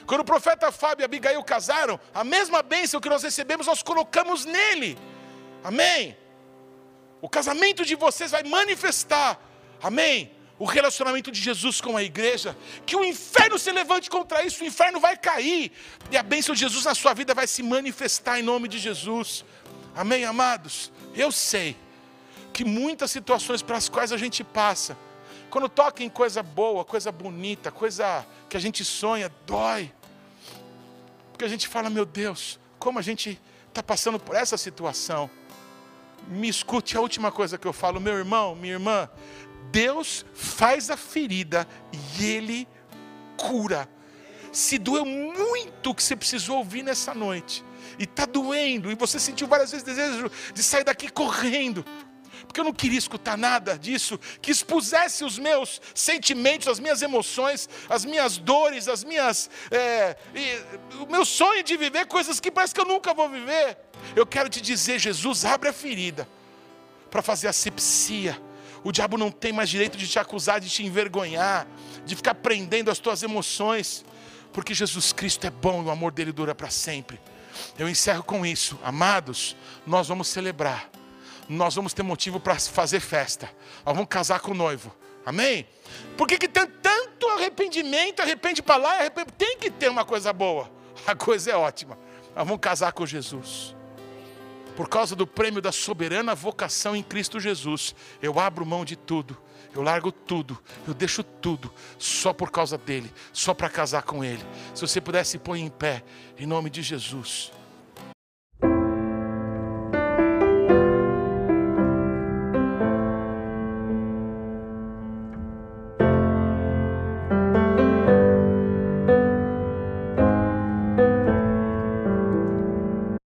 [SPEAKER 1] Quando o profeta Fábio e Abigail casaram, a mesma bênção que nós recebemos, nós colocamos nele, amém? O casamento de vocês vai manifestar, amém? O relacionamento de Jesus com a igreja, que o inferno se levante contra isso, o inferno vai cair, e a bênção de Jesus na sua vida vai se manifestar em nome de Jesus, amém, amados? Eu sei que muitas situações para as quais a gente passa, quando toca em coisa boa, coisa bonita, coisa que a gente sonha, dói, porque a gente fala, meu Deus, como a gente está passando por essa situação me escute a última coisa que eu falo, meu irmão, minha irmã. Deus faz a ferida e Ele cura. Se doeu muito o que você precisou ouvir nessa noite, e está doendo, e você sentiu várias vezes desejo de sair daqui correndo, porque eu não queria escutar nada disso, que expusesse os meus sentimentos, as minhas emoções, as minhas dores, as minhas. É, e, o meu sonho de viver coisas que parece que eu nunca vou viver. Eu quero te dizer, Jesus, abre a ferida para fazer asepsia. O diabo não tem mais direito de te acusar, de te envergonhar, de ficar prendendo as tuas emoções, porque Jesus Cristo é bom e o amor dele dura para sempre. Eu encerro com isso, amados, nós vamos celebrar, nós vamos ter motivo para fazer festa, nós vamos casar com o noivo, amém? Por que, que tem tanto arrependimento, arrepende para lá, arrepende... tem que ter uma coisa boa, a coisa é ótima, nós vamos casar com Jesus. Por causa do prêmio da soberana vocação em Cristo Jesus, eu abro mão de tudo, eu largo tudo, eu deixo tudo, só por causa dele, só para casar com ele. Se você pudesse pôr em pé, em nome de Jesus.